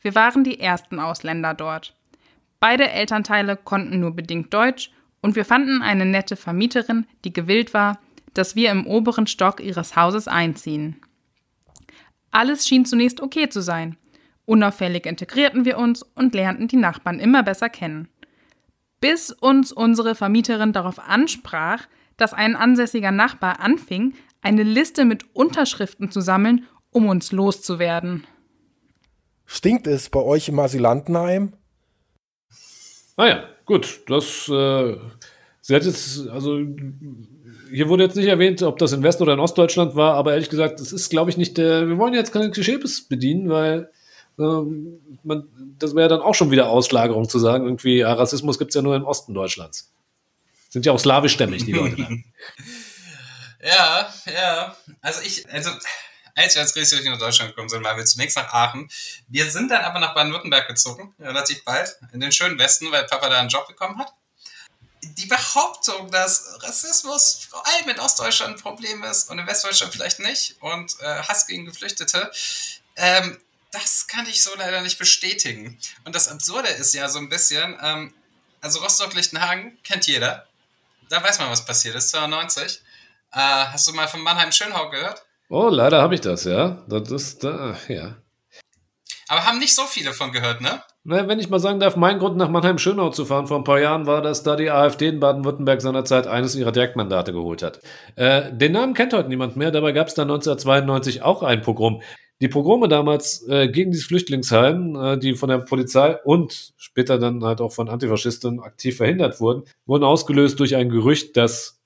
Wir waren die ersten Ausländer dort. Beide Elternteile konnten nur bedingt Deutsch und wir fanden eine nette Vermieterin, die gewillt war, dass wir im oberen Stock ihres Hauses einziehen. Alles schien zunächst okay zu sein. Unauffällig integrierten wir uns und lernten die Nachbarn immer besser kennen bis uns unsere Vermieterin darauf ansprach, dass ein ansässiger Nachbar anfing, eine Liste mit Unterschriften zu sammeln, um uns loszuwerden. Stinkt es bei euch im Asylantenheim? Ah ja, gut, das, äh, sie hat jetzt, also, hier wurde jetzt nicht erwähnt, ob das in West- oder in Ostdeutschland war, aber ehrlich gesagt, das ist, glaube ich, nicht der, wir wollen jetzt keine Klischees bedienen, weil man, das wäre dann auch schon wieder Auslagerung zu sagen, irgendwie, ja, Rassismus gibt es ja nur im Osten Deutschlands. Sind ja auch slawischstämmig, die Leute. [LAUGHS] Ja, ja. Also ich, also als wir als Griechisch nach Deutschland gekommen sind, waren wir zunächst nach Aachen. Wir sind dann aber nach Baden-Württemberg gezogen, relativ bald, in den schönen Westen, weil Papa da einen Job bekommen hat. Die Behauptung, dass Rassismus vor allem in Ostdeutschland ein Problem ist und in Westdeutschland vielleicht nicht und äh, Hass gegen Geflüchtete, ähm, das kann ich so leider nicht bestätigen. Und das Absurde ist ja so ein bisschen, ähm, also Rostock-Lichtenhagen kennt jeder. Da weiß man, was passiert ist, 92. Äh, hast du mal von Mannheim-Schönhau gehört? Oh, leider habe ich das, ja. Das ist, da, ja. Aber haben nicht so viele von gehört, ne? Na, wenn ich mal sagen darf, mein Grund nach Mannheim-Schönau zu fahren vor ein paar Jahren war, dass da die AfD in Baden-Württemberg seinerzeit eines ihrer Direktmandate geholt hat. Äh, den Namen kennt heute niemand mehr, dabei gab es da 1992 auch ein Pogrom. Die Pogrome damals äh, gegen dieses Flüchtlingsheim, äh, die von der Polizei und später dann halt auch von Antifaschisten aktiv verhindert wurden, wurden ausgelöst durch ein Gerücht, dass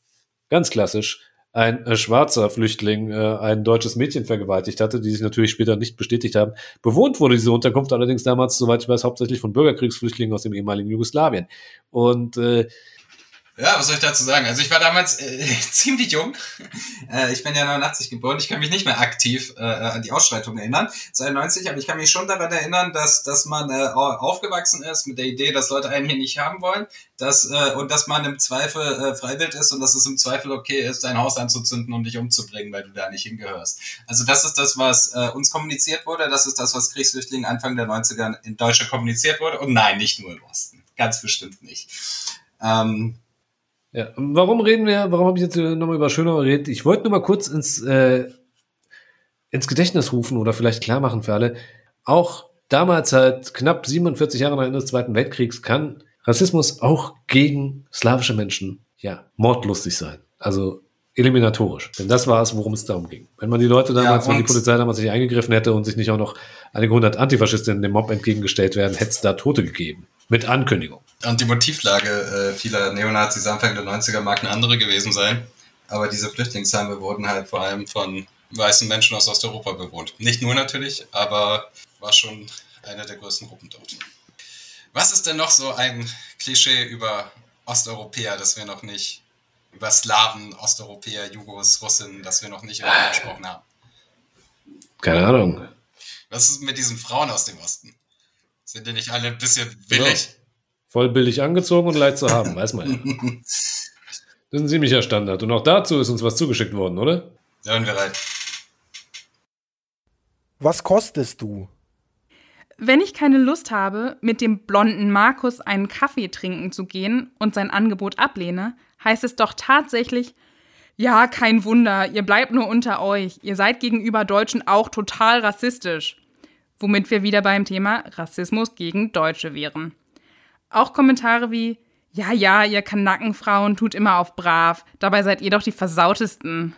ganz klassisch ein äh, schwarzer Flüchtling äh, ein deutsches Mädchen vergewaltigt hatte, die sich natürlich später nicht bestätigt haben. Bewohnt wurde diese Unterkunft allerdings damals, soweit ich weiß, hauptsächlich von Bürgerkriegsflüchtlingen aus dem ehemaligen Jugoslawien. Und äh, Ja, was soll ich dazu sagen? Also ich war damals äh, [LAUGHS] ziemlich jung. Äh, ich bin ja 89 geboren. Ich kann mich nicht mehr aktiv äh, an die Ausschreitungen erinnern, 92, aber ich kann mich schon daran erinnern, dass, dass man äh, au- aufgewachsen ist mit der Idee, dass Leute einen hier nicht haben wollen dass, äh, und dass man im Zweifel äh, freiwillig ist und dass es im Zweifel okay ist, dein Haus anzuzünden und dich umzubringen, weil du da nicht hingehörst. Also das ist das, was äh, uns kommuniziert wurde. Das ist das, was Kriegsflüchtlingen Anfang der 90er in Deutschland kommuniziert wurde. Und nein, nicht nur im Osten. Ganz bestimmt nicht. Ähm, Ja, warum reden wir, warum habe ich jetzt nochmal über Schönau geredet? Ich wollte nur mal kurz ins, äh, ins Gedächtnis rufen oder vielleicht klar machen für alle. Auch damals halt knapp 47 Jahre nach Ende des Zweiten Weltkriegs kann Rassismus auch gegen slawische Menschen, ja, mordlustig sein. Also eliminatorisch. Denn das war es, worum es darum ging. Wenn man die Leute damals, Ja, wenn die Polizei damals nicht eingegriffen hätte und sich nicht auch noch einige hundert Antifaschistinnen dem Mob entgegengestellt werden, hätte es da Tote gegeben. Mit Ankündigung. Und die Motivlage äh, vieler Neonazis Anfang der 90er mag eine andere gewesen sein. Aber diese Flüchtlingsheime wurden halt vor allem von weißen Menschen aus Osteuropa bewohnt. Nicht nur natürlich, aber war schon eine der größten Gruppen dort. Was ist denn noch so ein Klischee über Osteuropäer, das wir noch nicht, über Slawen, Osteuropäer, Jugos, Russen, das wir noch nicht irgendwie gesprochen haben? Keine Ahnung. Was ist mit diesen Frauen aus dem Osten? Sind die nicht alle ein bisschen billig? Voll billig angezogen und leicht zu haben, weiß man ja. [LAUGHS] Das ist ein ziemlicher Standard. Und auch dazu ist uns was zugeschickt worden, oder? Hören wir rein. Was kostest du? Wenn ich keine Lust habe, mit dem blonden Markus einen Kaffee trinken zu gehen und sein Angebot ablehne, heißt es doch tatsächlich, ja, kein Wunder, ihr bleibt nur unter euch, ihr seid gegenüber Deutschen auch total rassistisch. Womit wir wieder beim Thema Rassismus gegen Deutsche wären. Auch Kommentare wie, ja, ja, ihr Kanackenfrauen tut immer auf brav, dabei seid ihr doch die Versautesten.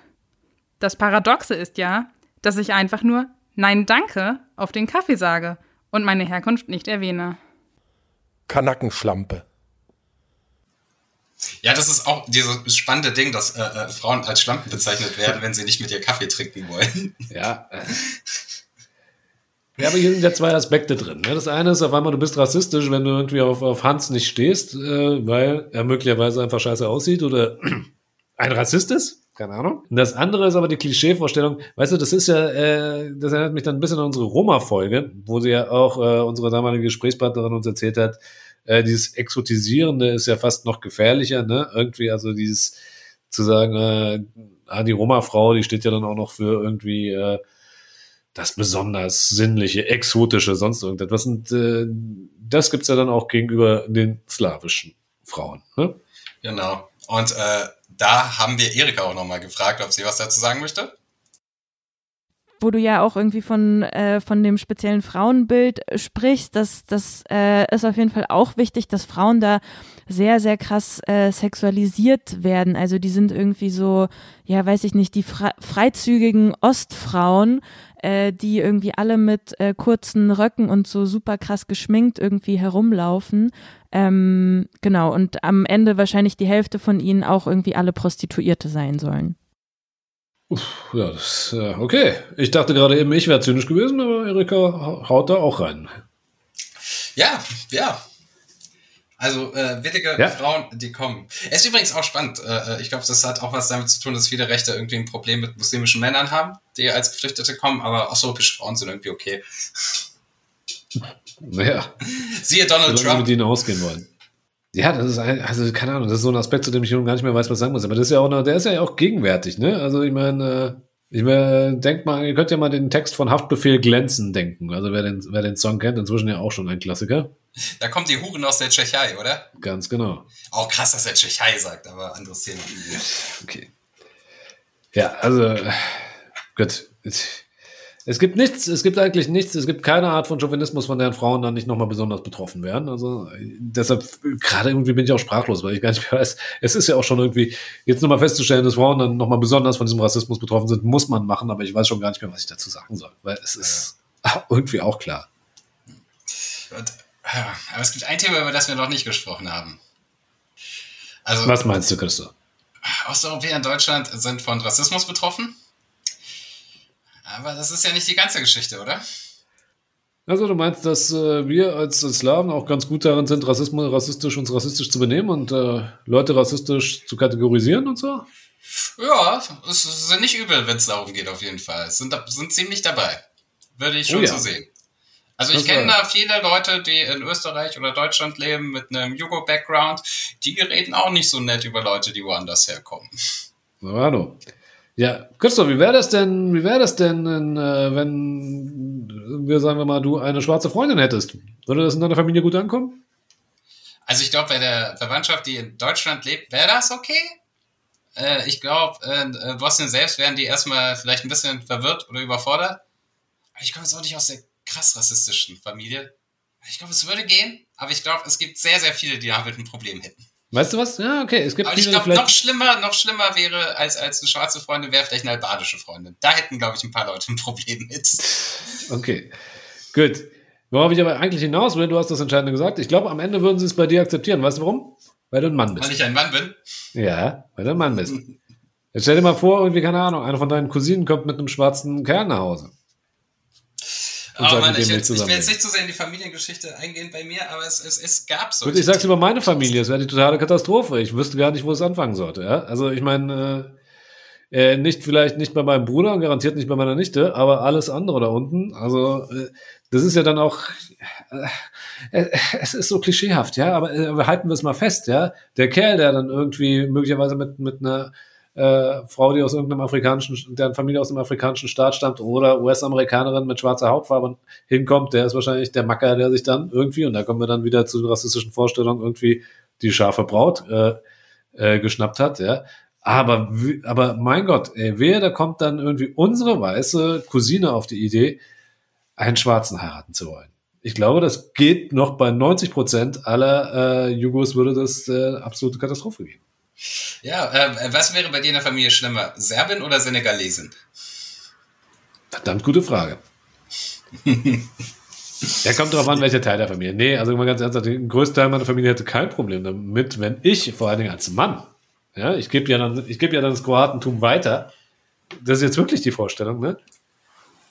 Das Paradoxe ist ja, dass ich einfach nur Nein, danke auf den Kaffee sage und meine Herkunft nicht erwähne. Kanackenschlampe. Ja, das ist auch dieses spannende Ding, dass äh, äh, Frauen als Schlampen bezeichnet werden, wenn sie nicht mit ihr Kaffee trinken wollen. Ja. [LAUGHS] Ja, aber hier sind ja zwei Aspekte drin. Ne? Das eine ist auf einmal, du bist rassistisch, wenn du irgendwie auf, auf Hans nicht stehst, äh, weil er möglicherweise einfach scheiße aussieht oder [CLEARS THROAT] ein Rassist ist. Keine Ahnung. Und das andere ist aber die Klischeevorstellung. Weißt du, das ist ja, äh, das erinnert mich dann ein bisschen an unsere Roma-Folge, wo sie ja auch äh, unsere damalige Gesprächspartnerin uns erzählt hat, äh, dieses Exotisierende ist ja fast noch gefährlicher, ne? Irgendwie, also dieses zu sagen, äh, ah, die Roma-Frau, die steht ja dann auch noch für irgendwie äh, das besonders sinnliche, exotische, sonst irgendetwas. Und äh, das gibt's ja dann auch gegenüber den slawischen Frauen. Ne? Genau. Und äh, da haben wir Erika auch nochmal gefragt, ob sie was dazu sagen möchte. Wo du ja auch irgendwie von, äh, von dem speziellen Frauenbild sprichst, das, das äh, ist auf jeden Fall auch wichtig, dass Frauen da sehr, sehr krass äh, sexualisiert werden. Also die sind irgendwie so, ja, weiß ich nicht, die fre freizügigen Ostfrauen, äh, die irgendwie alle mit äh, kurzen Röcken und so super krass geschminkt irgendwie herumlaufen. Ähm, genau, und am Ende wahrscheinlich die Hälfte von ihnen auch irgendwie alle Prostituierte sein sollen. Ja, das, äh, okay. Ich dachte gerade eben, ich wäre zynisch gewesen, aber Erika hau- haut da auch rein. Ja, ja. Also äh, willige Ja. Frauen, die kommen. Es ist übrigens auch spannend. Äh, ich glaube, das hat auch was damit zu tun, dass viele Rechte irgendwie ein Problem mit muslimischen Männern haben, die als Geflüchtete kommen, aber osteuropäische Frauen sind irgendwie okay. Ja, Siehe Donald solange sie Trump. mit ihnen ausgehen wollen. Ja, das ist ein, also keine Ahnung, das ist so ein Aspekt, zu dem ich nun gar nicht mehr weiß, was ich sagen muss. Aber das ist ja auch noch, der ist ja auch gegenwärtig, ne? Also ich meine, äh, ich meine, denkt mal, ihr könnt ja mal den Text von Haftbefehl glänzen denken. Also wer den, wer den Song kennt, inzwischen ja auch schon ein Klassiker. Da kommt die Huren aus der Tschechei, oder? Ganz genau. Auch krass, dass er Tschechei sagt, aber anderes Thema. Okay. Ja, also äh, gut. Es gibt nichts, es gibt eigentlich nichts, es gibt keine Art von Chauvinismus, von der Frauen dann nicht nochmal besonders betroffen werden. Also deshalb, gerade irgendwie bin ich auch sprachlos, weil ich gar nicht mehr weiß, es ist ja auch schon irgendwie, jetzt nochmal festzustellen, dass Frauen dann nochmal besonders von diesem Rassismus betroffen sind, muss man machen, aber ich weiß schon gar nicht mehr, was ich dazu sagen soll, weil es ist [LAUGHS] irgendwie auch klar. Äh, aber es gibt ein Thema, über das wir noch nicht gesprochen haben. Also, Was meinst du, Christo? Osteuropäer in Deutschland sind von Rassismus betroffen. Aber das ist ja nicht die ganze Geschichte, oder? Also du meinst, dass äh, wir als Slawen auch ganz gut darin sind, Rassismus, rassistisch uns rassistisch zu benehmen und äh, Leute rassistisch zu kategorisieren und so? Ja, es sind nicht übel, wenn es darum geht, auf jeden Fall. Es sind, sind ziemlich dabei. Würde ich schon Oh ja. so sehen. Also Das ich kenne da viele Leute, die in Österreich oder Deutschland leben mit einem Jugo-Background, die reden auch nicht so nett über Leute, die woanders herkommen. Na, hallo. Ja, Christoph, wie wäre das denn, wie wäre das denn, äh, wenn wir, sagen wir mal, du eine schwarze Freundin hättest? Würde das in deiner Familie gut ankommen? Also ich glaube, bei der Verwandtschaft, die in Deutschland lebt, wäre das okay. Äh, ich glaube, in Bosnien selbst wären die erstmal vielleicht ein bisschen verwirrt oder überfordert. Aber ich komme jetzt auch nicht aus der krass rassistischen Familie. Ich glaube, es würde gehen, aber ich glaube, es gibt sehr, sehr viele, die damit ein Problem hätten. Weißt du was? Ja, okay, es gibt Aber ich glaube, noch schlimmer, noch schlimmer wäre als, als eine schwarze Freundin, wäre vielleicht eine albanische Freundin. Da hätten, glaube ich, ein paar Leute ein Problem mit. Okay, gut. Worauf ich aber eigentlich hinaus will, du hast das Entscheidende gesagt. Ich glaube, am Ende würden sie es bei dir akzeptieren. Weißt du warum? Weil du ein Mann Weil bist. ich ein Mann bin. Ja, weil du ein Mann bist. Jetzt stell dir mal vor, irgendwie, keine Ahnung, einer von deinen Cousinen kommt mit einem schwarzen Kerl nach Hause. Aber sagt, Mann, ich, will jetzt, ich will jetzt nicht zu sehr in die Familiengeschichte eingehen bei mir, aber es, es, es gab so. Gut, ich sag's über meine Familie, es wäre die totale Katastrophe. Ich wüsste gar nicht, wo es anfangen sollte. Ja? Also ich meine, äh, äh, nicht vielleicht nicht bei meinem Bruder und garantiert nicht bei meiner Nichte, aber alles andere da unten. Also äh, das ist ja dann auch, äh, äh, es ist so klischeehaft, ja. Aber äh, halten wir es mal fest, ja. Der Kerl, der dann irgendwie möglicherweise mit mit einer äh, Frau, die aus irgendeinem afrikanischen, deren Familie aus einem afrikanischen Staat stammt oder US-Amerikanerin mit schwarzer Hautfarbe hinkommt, der ist wahrscheinlich der Macker, der sich dann irgendwie, und da kommen wir dann wieder zu den rassistischen Vorstellungen, irgendwie die scharfe Braut äh, äh, geschnappt hat, ja. Aber, aber mein Gott, ey, wer, da kommt dann irgendwie unsere weiße Cousine auf die Idee, einen Schwarzen heiraten zu wollen. Ich glaube, das geht noch bei 90 Prozent aller äh, Jugos würde das äh, absolute Katastrophe geben. Ja, äh, was wäre bei dir in der Familie schlimmer? Serbin oder Senegalesin? Verdammt gute Frage. ja, kommt drauf an, welcher Teil der Familie. Nee, also mal ganz ernsthaft, der größte Teil meiner Familie hätte kein Problem damit, wenn ich, vor allen Dingen als Mann, ja, ich gebe ja dann, gebe ja dann das Kroatentum weiter. Das ist jetzt wirklich die Vorstellung, ne?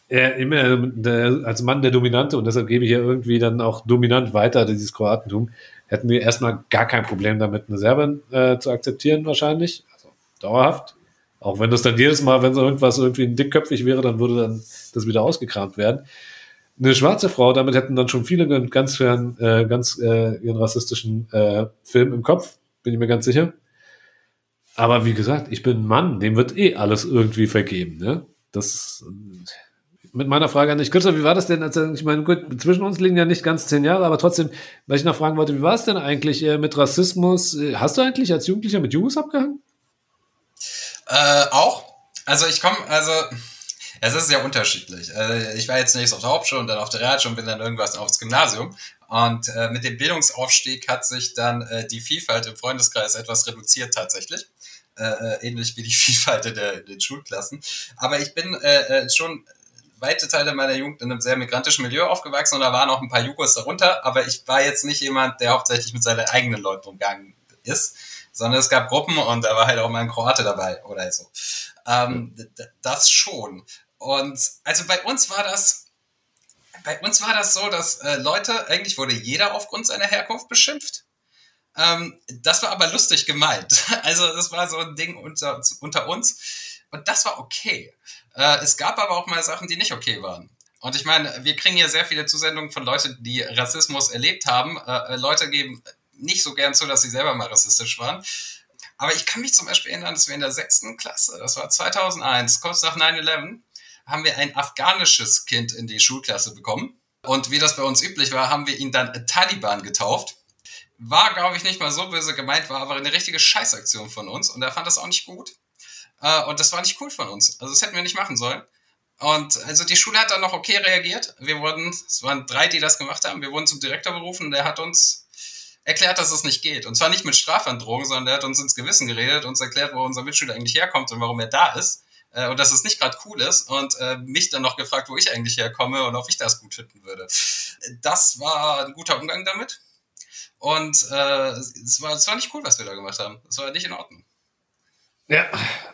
Er, immer der, als Mann der Dominante und deshalb gebe ich ja irgendwie dann auch dominant weiter dieses Kroatentum. Hätten wir erstmal gar kein Problem damit, eine Serbin äh, zu akzeptieren, wahrscheinlich. Also dauerhaft. Auch wenn das dann jedes Mal, wenn so irgendwas irgendwie dickköpfig wäre, dann würde dann das wieder ausgekramt werden. Eine schwarze Frau, damit hätten dann schon viele ganz fern, äh, ganz äh, ihren rassistischen äh, Film im Kopf, bin ich mir ganz sicher. Aber wie gesagt, ich bin ein Mann, dem wird eh alles irgendwie vergeben. Ne? Das mit meiner Frage an dich, Christoph, wie war das denn? Also, ich meine, gut, zwischen uns liegen ja nicht ganz zehn Jahre, aber trotzdem, weil ich noch fragen wollte, wie war es denn eigentlich äh, mit Rassismus? Äh, Hast du eigentlich als Jugendlicher mit Jugos abgehangen? Äh, auch. Also ich komme, also es ist sehr unterschiedlich. Äh, ich war jetzt zunächst auf der Hauptschule und dann auf der Realschule und bin dann irgendwas aufs Gymnasium. Und äh, mit dem Bildungsaufstieg hat sich dann äh, die Vielfalt im Freundeskreis etwas reduziert tatsächlich. Äh, äh, ähnlich wie die [LAUGHS] Vielfalt in, in den Schulklassen. Aber ich bin äh, schon weite Teile meiner Jugend in einem sehr migrantischen Milieu aufgewachsen und da waren auch ein paar Jugos darunter, aber ich war jetzt nicht jemand, der hauptsächlich mit seinen eigenen Leuten umgegangen ist, sondern es gab Gruppen und da war halt auch mal ein Kroate dabei oder so. Ähm, das schon. Und also bei uns war das, bei uns war das so, dass äh, Leute, eigentlich wurde jeder aufgrund seiner Herkunft beschimpft. Ähm, das war aber lustig gemeint. [LAUGHS] Also das war so ein Ding unter, unter uns. Und das war okay. Äh, es gab aber auch mal Sachen, die nicht okay waren. Und ich meine, wir kriegen hier sehr viele Zusendungen von Leuten, die Rassismus erlebt haben. Äh, äh, Leute geben nicht so gern zu, dass sie selber mal rassistisch waren. Aber ich kann mich zum Beispiel erinnern, dass wir in der sechsten Klasse, das war 2001, kurz nach 9-11, haben wir ein afghanisches Kind in die Schulklasse bekommen. Und wie das bei uns üblich war, haben wir ihn dann Taliban getauft. War, glaube ich, nicht mal so böse gemeint, war aber eine richtige Scheißaktion von uns. Und er fand das auch nicht gut. Äh, und das war nicht cool von uns. Also das hätten wir nicht machen sollen. Und also die Schule hat dann noch okay reagiert. Wir wurden, es waren drei, die das gemacht haben. Wir wurden zum Direktor berufen und der hat uns erklärt, dass es nicht geht. Und zwar nicht mit Strafandrohung, sondern der hat uns ins Gewissen geredet, uns erklärt, wo unser Mitschüler eigentlich herkommt und warum er da ist. Äh, und dass es nicht gerade cool ist. Und äh, mich dann noch gefragt, wo ich eigentlich herkomme und ob ich das gut finden würde. Das war ein guter Umgang damit. Und äh, es, war, es war nicht cool, was wir da gemacht haben. Es war nicht in Ordnung. Ja,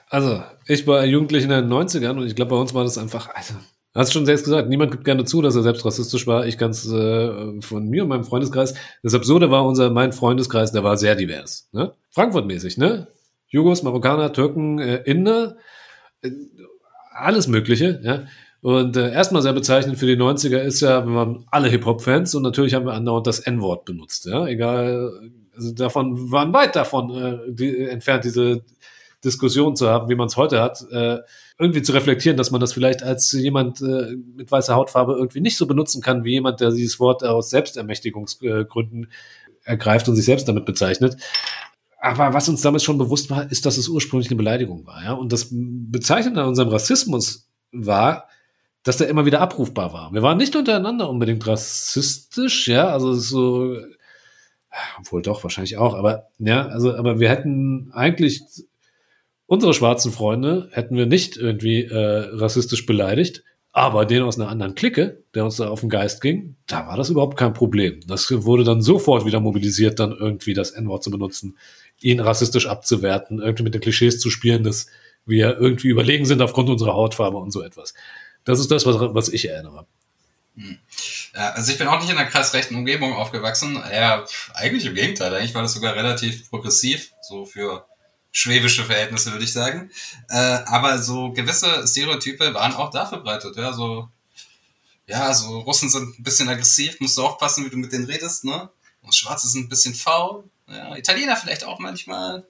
also ich war Jugendlich in den 90ern und ich glaube, bei uns war das einfach, also, hast du schon selbst gesagt, niemand gibt gerne zu, dass er selbst rassistisch war. Ich ganz äh, von mir und meinem Freundeskreis. Das Absurde war unser, mein Freundeskreis, der war sehr divers. Ne? Frankfurt-mäßig, ne? Jugos, Marokkaner, Türken, äh, Inder, äh, alles Mögliche, ja. Und äh, erstmal sehr bezeichnend für die 90er ist ja, wir waren alle Hip-Hop-Fans und natürlich haben wir andauernd das N-Wort benutzt, ja. Egal, also davon waren weit davon äh, die, entfernt, diese Diskussion zu haben, wie man es heute hat, äh, irgendwie zu reflektieren, dass man das vielleicht als jemand äh, mit weißer Hautfarbe irgendwie nicht so benutzen kann, wie jemand, der dieses Wort aus Selbstermächtigungsgründen ergreift und sich selbst damit bezeichnet. Aber was uns damals schon bewusst war, ist, dass es ursprünglich eine Beleidigung war. Ja? Und das Bezeichnende an unserem Rassismus war, dass der immer wieder abrufbar war. Wir waren nicht untereinander unbedingt rassistisch, ja, also so, obwohl doch, wahrscheinlich auch, aber ja, also, aber wir hätten eigentlich unsere schwarzen Freunde hätten wir nicht irgendwie äh, rassistisch beleidigt, aber den aus einer anderen Clique, der uns da auf den Geist ging, da war das überhaupt kein Problem. Das wurde dann sofort wieder mobilisiert, dann irgendwie das N-Wort zu benutzen, ihn rassistisch abzuwerten, irgendwie mit den Klischees zu spielen, dass wir irgendwie überlegen sind aufgrund unserer Hautfarbe und so etwas. Das ist das, was, was ich erinnere. Hm. Ja, also ich bin auch nicht in einer krass rechten Umgebung aufgewachsen. Ja, eigentlich im Gegenteil. Eigentlich war das sogar relativ progressiv, so für schwäbische Verhältnisse, würde ich sagen. Äh, aber so gewisse Stereotype waren auch da verbreitet. Ja, so, ja, so Russen sind ein bisschen aggressiv, musst du aufpassen, wie du mit denen redest, ne? Und Schwarze sind ein bisschen faul. Ja, Italiener vielleicht auch manchmal.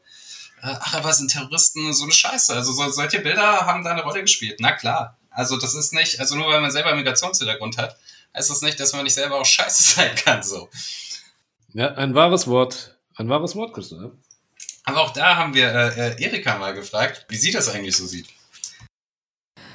äh, ach, aber sind Terroristen so eine Scheiße. Also so, solche Bilder haben da eine Rolle gespielt. Na klar. Also das ist nicht, also nur weil man selber Migrationshintergrund hat, heißt das nicht, dass man nicht selber auch scheiße [LAUGHS] sein kann. So. Ja, ein wahres Wort. Ein wahres Wort, Christo. Aber auch da haben wir äh, äh, Erika mal gefragt, wie sie das eigentlich so sieht.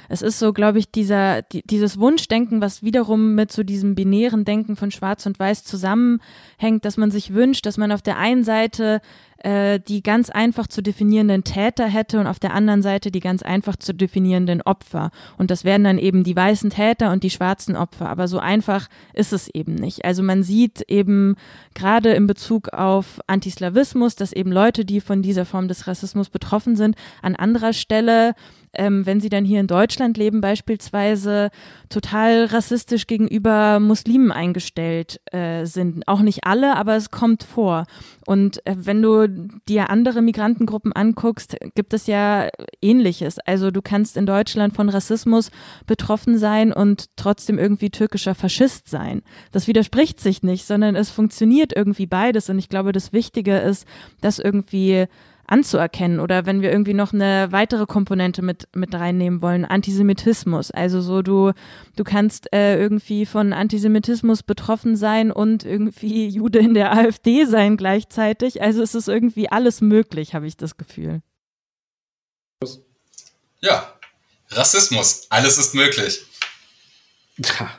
Es ist so, glaube ich, dieser, die, dieses Wunschdenken, was wiederum mit so diesem binären Denken von Schwarz und Weiß zusammenhängt, dass man sich wünscht, dass man auf der einen Seite äh, die ganz einfach zu definierenden Täter hätte und auf der anderen Seite die ganz einfach zu definierenden Opfer. Und das wären dann eben die weißen Täter und die schwarzen Opfer. Aber so einfach ist es eben nicht. Also man sieht eben gerade in Bezug auf Antislawismus, dass eben Leute, die von dieser Form des Rassismus betroffen sind, an anderer Stelle ähm, wenn sie dann hier in Deutschland leben, beispielsweise total rassistisch gegenüber Muslimen eingestellt äh, sind. Auch nicht alle, aber es kommt vor. Und äh, wenn du dir andere Migrantengruppen anguckst, gibt es ja Ähnliches. Also du kannst in Deutschland von Rassismus betroffen sein und trotzdem irgendwie türkischer Faschist sein. Das widerspricht sich nicht, sondern es funktioniert irgendwie beides. Und ich glaube, das Wichtige ist, dass irgendwie anzuerkennen oder wenn wir irgendwie noch eine weitere Komponente mit, mit reinnehmen wollen, Antisemitismus. Also so du, du kannst äh, irgendwie von Antisemitismus betroffen sein und irgendwie [LAUGHS] Jude in der AfD sein gleichzeitig. Also es ist irgendwie alles möglich, habe ich das Gefühl. Ja, Rassismus, alles ist möglich. Tja.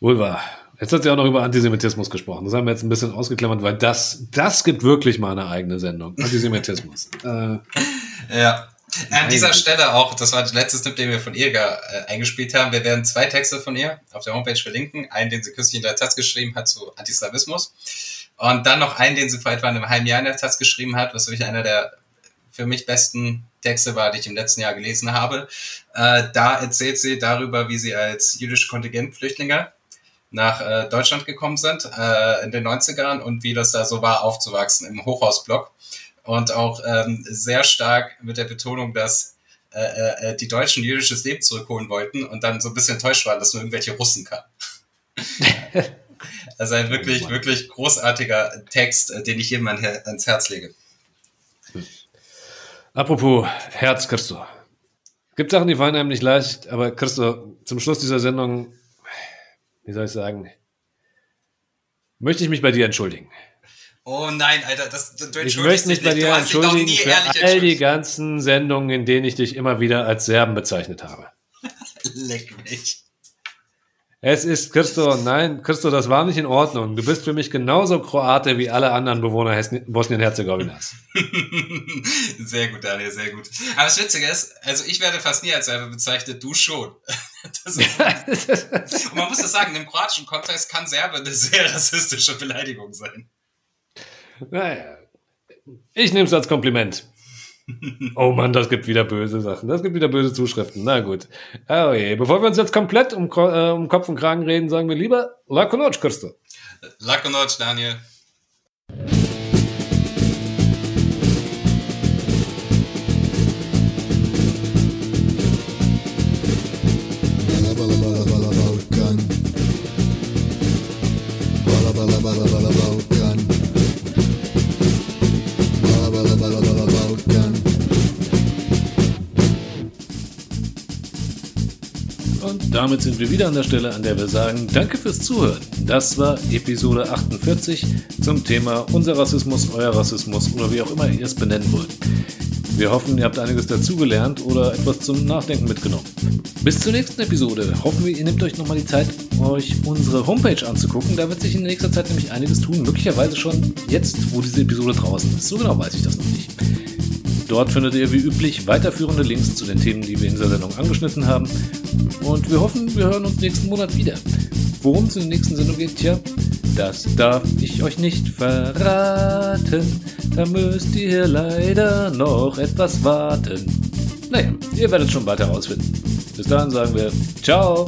Wohl wahr. Jetzt hat sie auch noch über Antisemitismus gesprochen. Das haben wir jetzt ein bisschen ausgeklammert, weil das, das gibt wirklich mal eine eigene Sendung. Antisemitismus. äh, [LAUGHS] ja. An dieser Stelle auch, das war der letzte Tipp, den wir von ihr äh, eingespielt haben. Wir werden zwei Texte von ihr auf der Homepage verlinken. Einen, den sie kürzlich in der Taz geschrieben hat zu Antislawismus. Und dann noch einen, den sie vor etwa einem halben Jahr in der Taz geschrieben hat, was wirklich einer der für mich besten Texte war, die ich im letzten Jahr gelesen habe. Äh, da erzählt sie darüber, wie sie als jüdische Kontingentflüchtlinge nach äh, Deutschland gekommen sind äh, in den 90ern und wie das da so war, aufzuwachsen im Hochhausblock. Und auch ähm, sehr stark mit der Betonung, dass äh, äh, die Deutschen jüdisches Leben zurückholen wollten und dann so ein bisschen enttäuscht waren, dass nur irgendwelche Russen kamen. [LAUGHS] also ein wirklich, wirklich großartiger Text, äh, den ich jedem ans Herz lege. Apropos Herz, Christo. Gibt Sachen, die fallen einem nicht leicht, aber Christo, zum Schluss dieser Sendung wie soll ich sagen, möchte ich mich bei dir entschuldigen. Oh nein, Alter, das, du Ich möchte mich bei dir entschuldigen für all die ganzen Sendungen, in denen ich dich immer wieder als Serben bezeichnet habe. [LAUGHS] Leck mich. Es ist, Christo, nein, Christo, das war nicht in Ordnung. Du bist für mich genauso Kroate wie alle anderen Bewohner Bosnien-Herzegowinas. [LAUGHS] sehr gut, Daniel, sehr gut. Aber das Witzige ist, also ich werde fast nie als Serbe bezeichnet, du schon. [LAUGHS] [LAUGHS] und man muss das sagen, im kroatischen Kontext kann Serbe eine sehr rassistische Beleidigung sein. Naja, ich nehme es als Kompliment. Oh Mann, das gibt wieder böse Sachen. Das gibt wieder böse Zuschriften. Na gut. Oh je. Bevor wir uns jetzt komplett um, äh, um Kopf und Kragen reden, sagen wir lieber Lako Noc, Christo. Lako Noc, Daniel. Damit sind wir wieder an der Stelle, an der wir sagen, danke fürs Zuhören. Das war Episode 48 zum Thema unser Rassismus, euer Rassismus oder wie auch immer ihr es benennen wollt. Wir hoffen, ihr habt einiges dazugelernt oder etwas zum Nachdenken mitgenommen. Bis zur nächsten Episode hoffen wir, ihr nehmt euch nochmal die Zeit, euch unsere Homepage anzugucken. Da wird sich in nächster Zeit nämlich einiges tun. Möglicherweise schon jetzt, wo diese Episode draußen ist. So genau weiß ich das noch nicht. Dort findet ihr wie üblich weiterführende Links zu den Themen, die wir in dieser Sendung angeschnitten haben. Und wir hoffen, wir hören uns nächsten Monat wieder. Worum es in der nächsten Sendung geht, tja, das darf ich euch nicht verraten. Da müsst ihr leider noch etwas warten. Naja, ihr werdet schon bald herausfinden. Bis dahin sagen wir Ciao.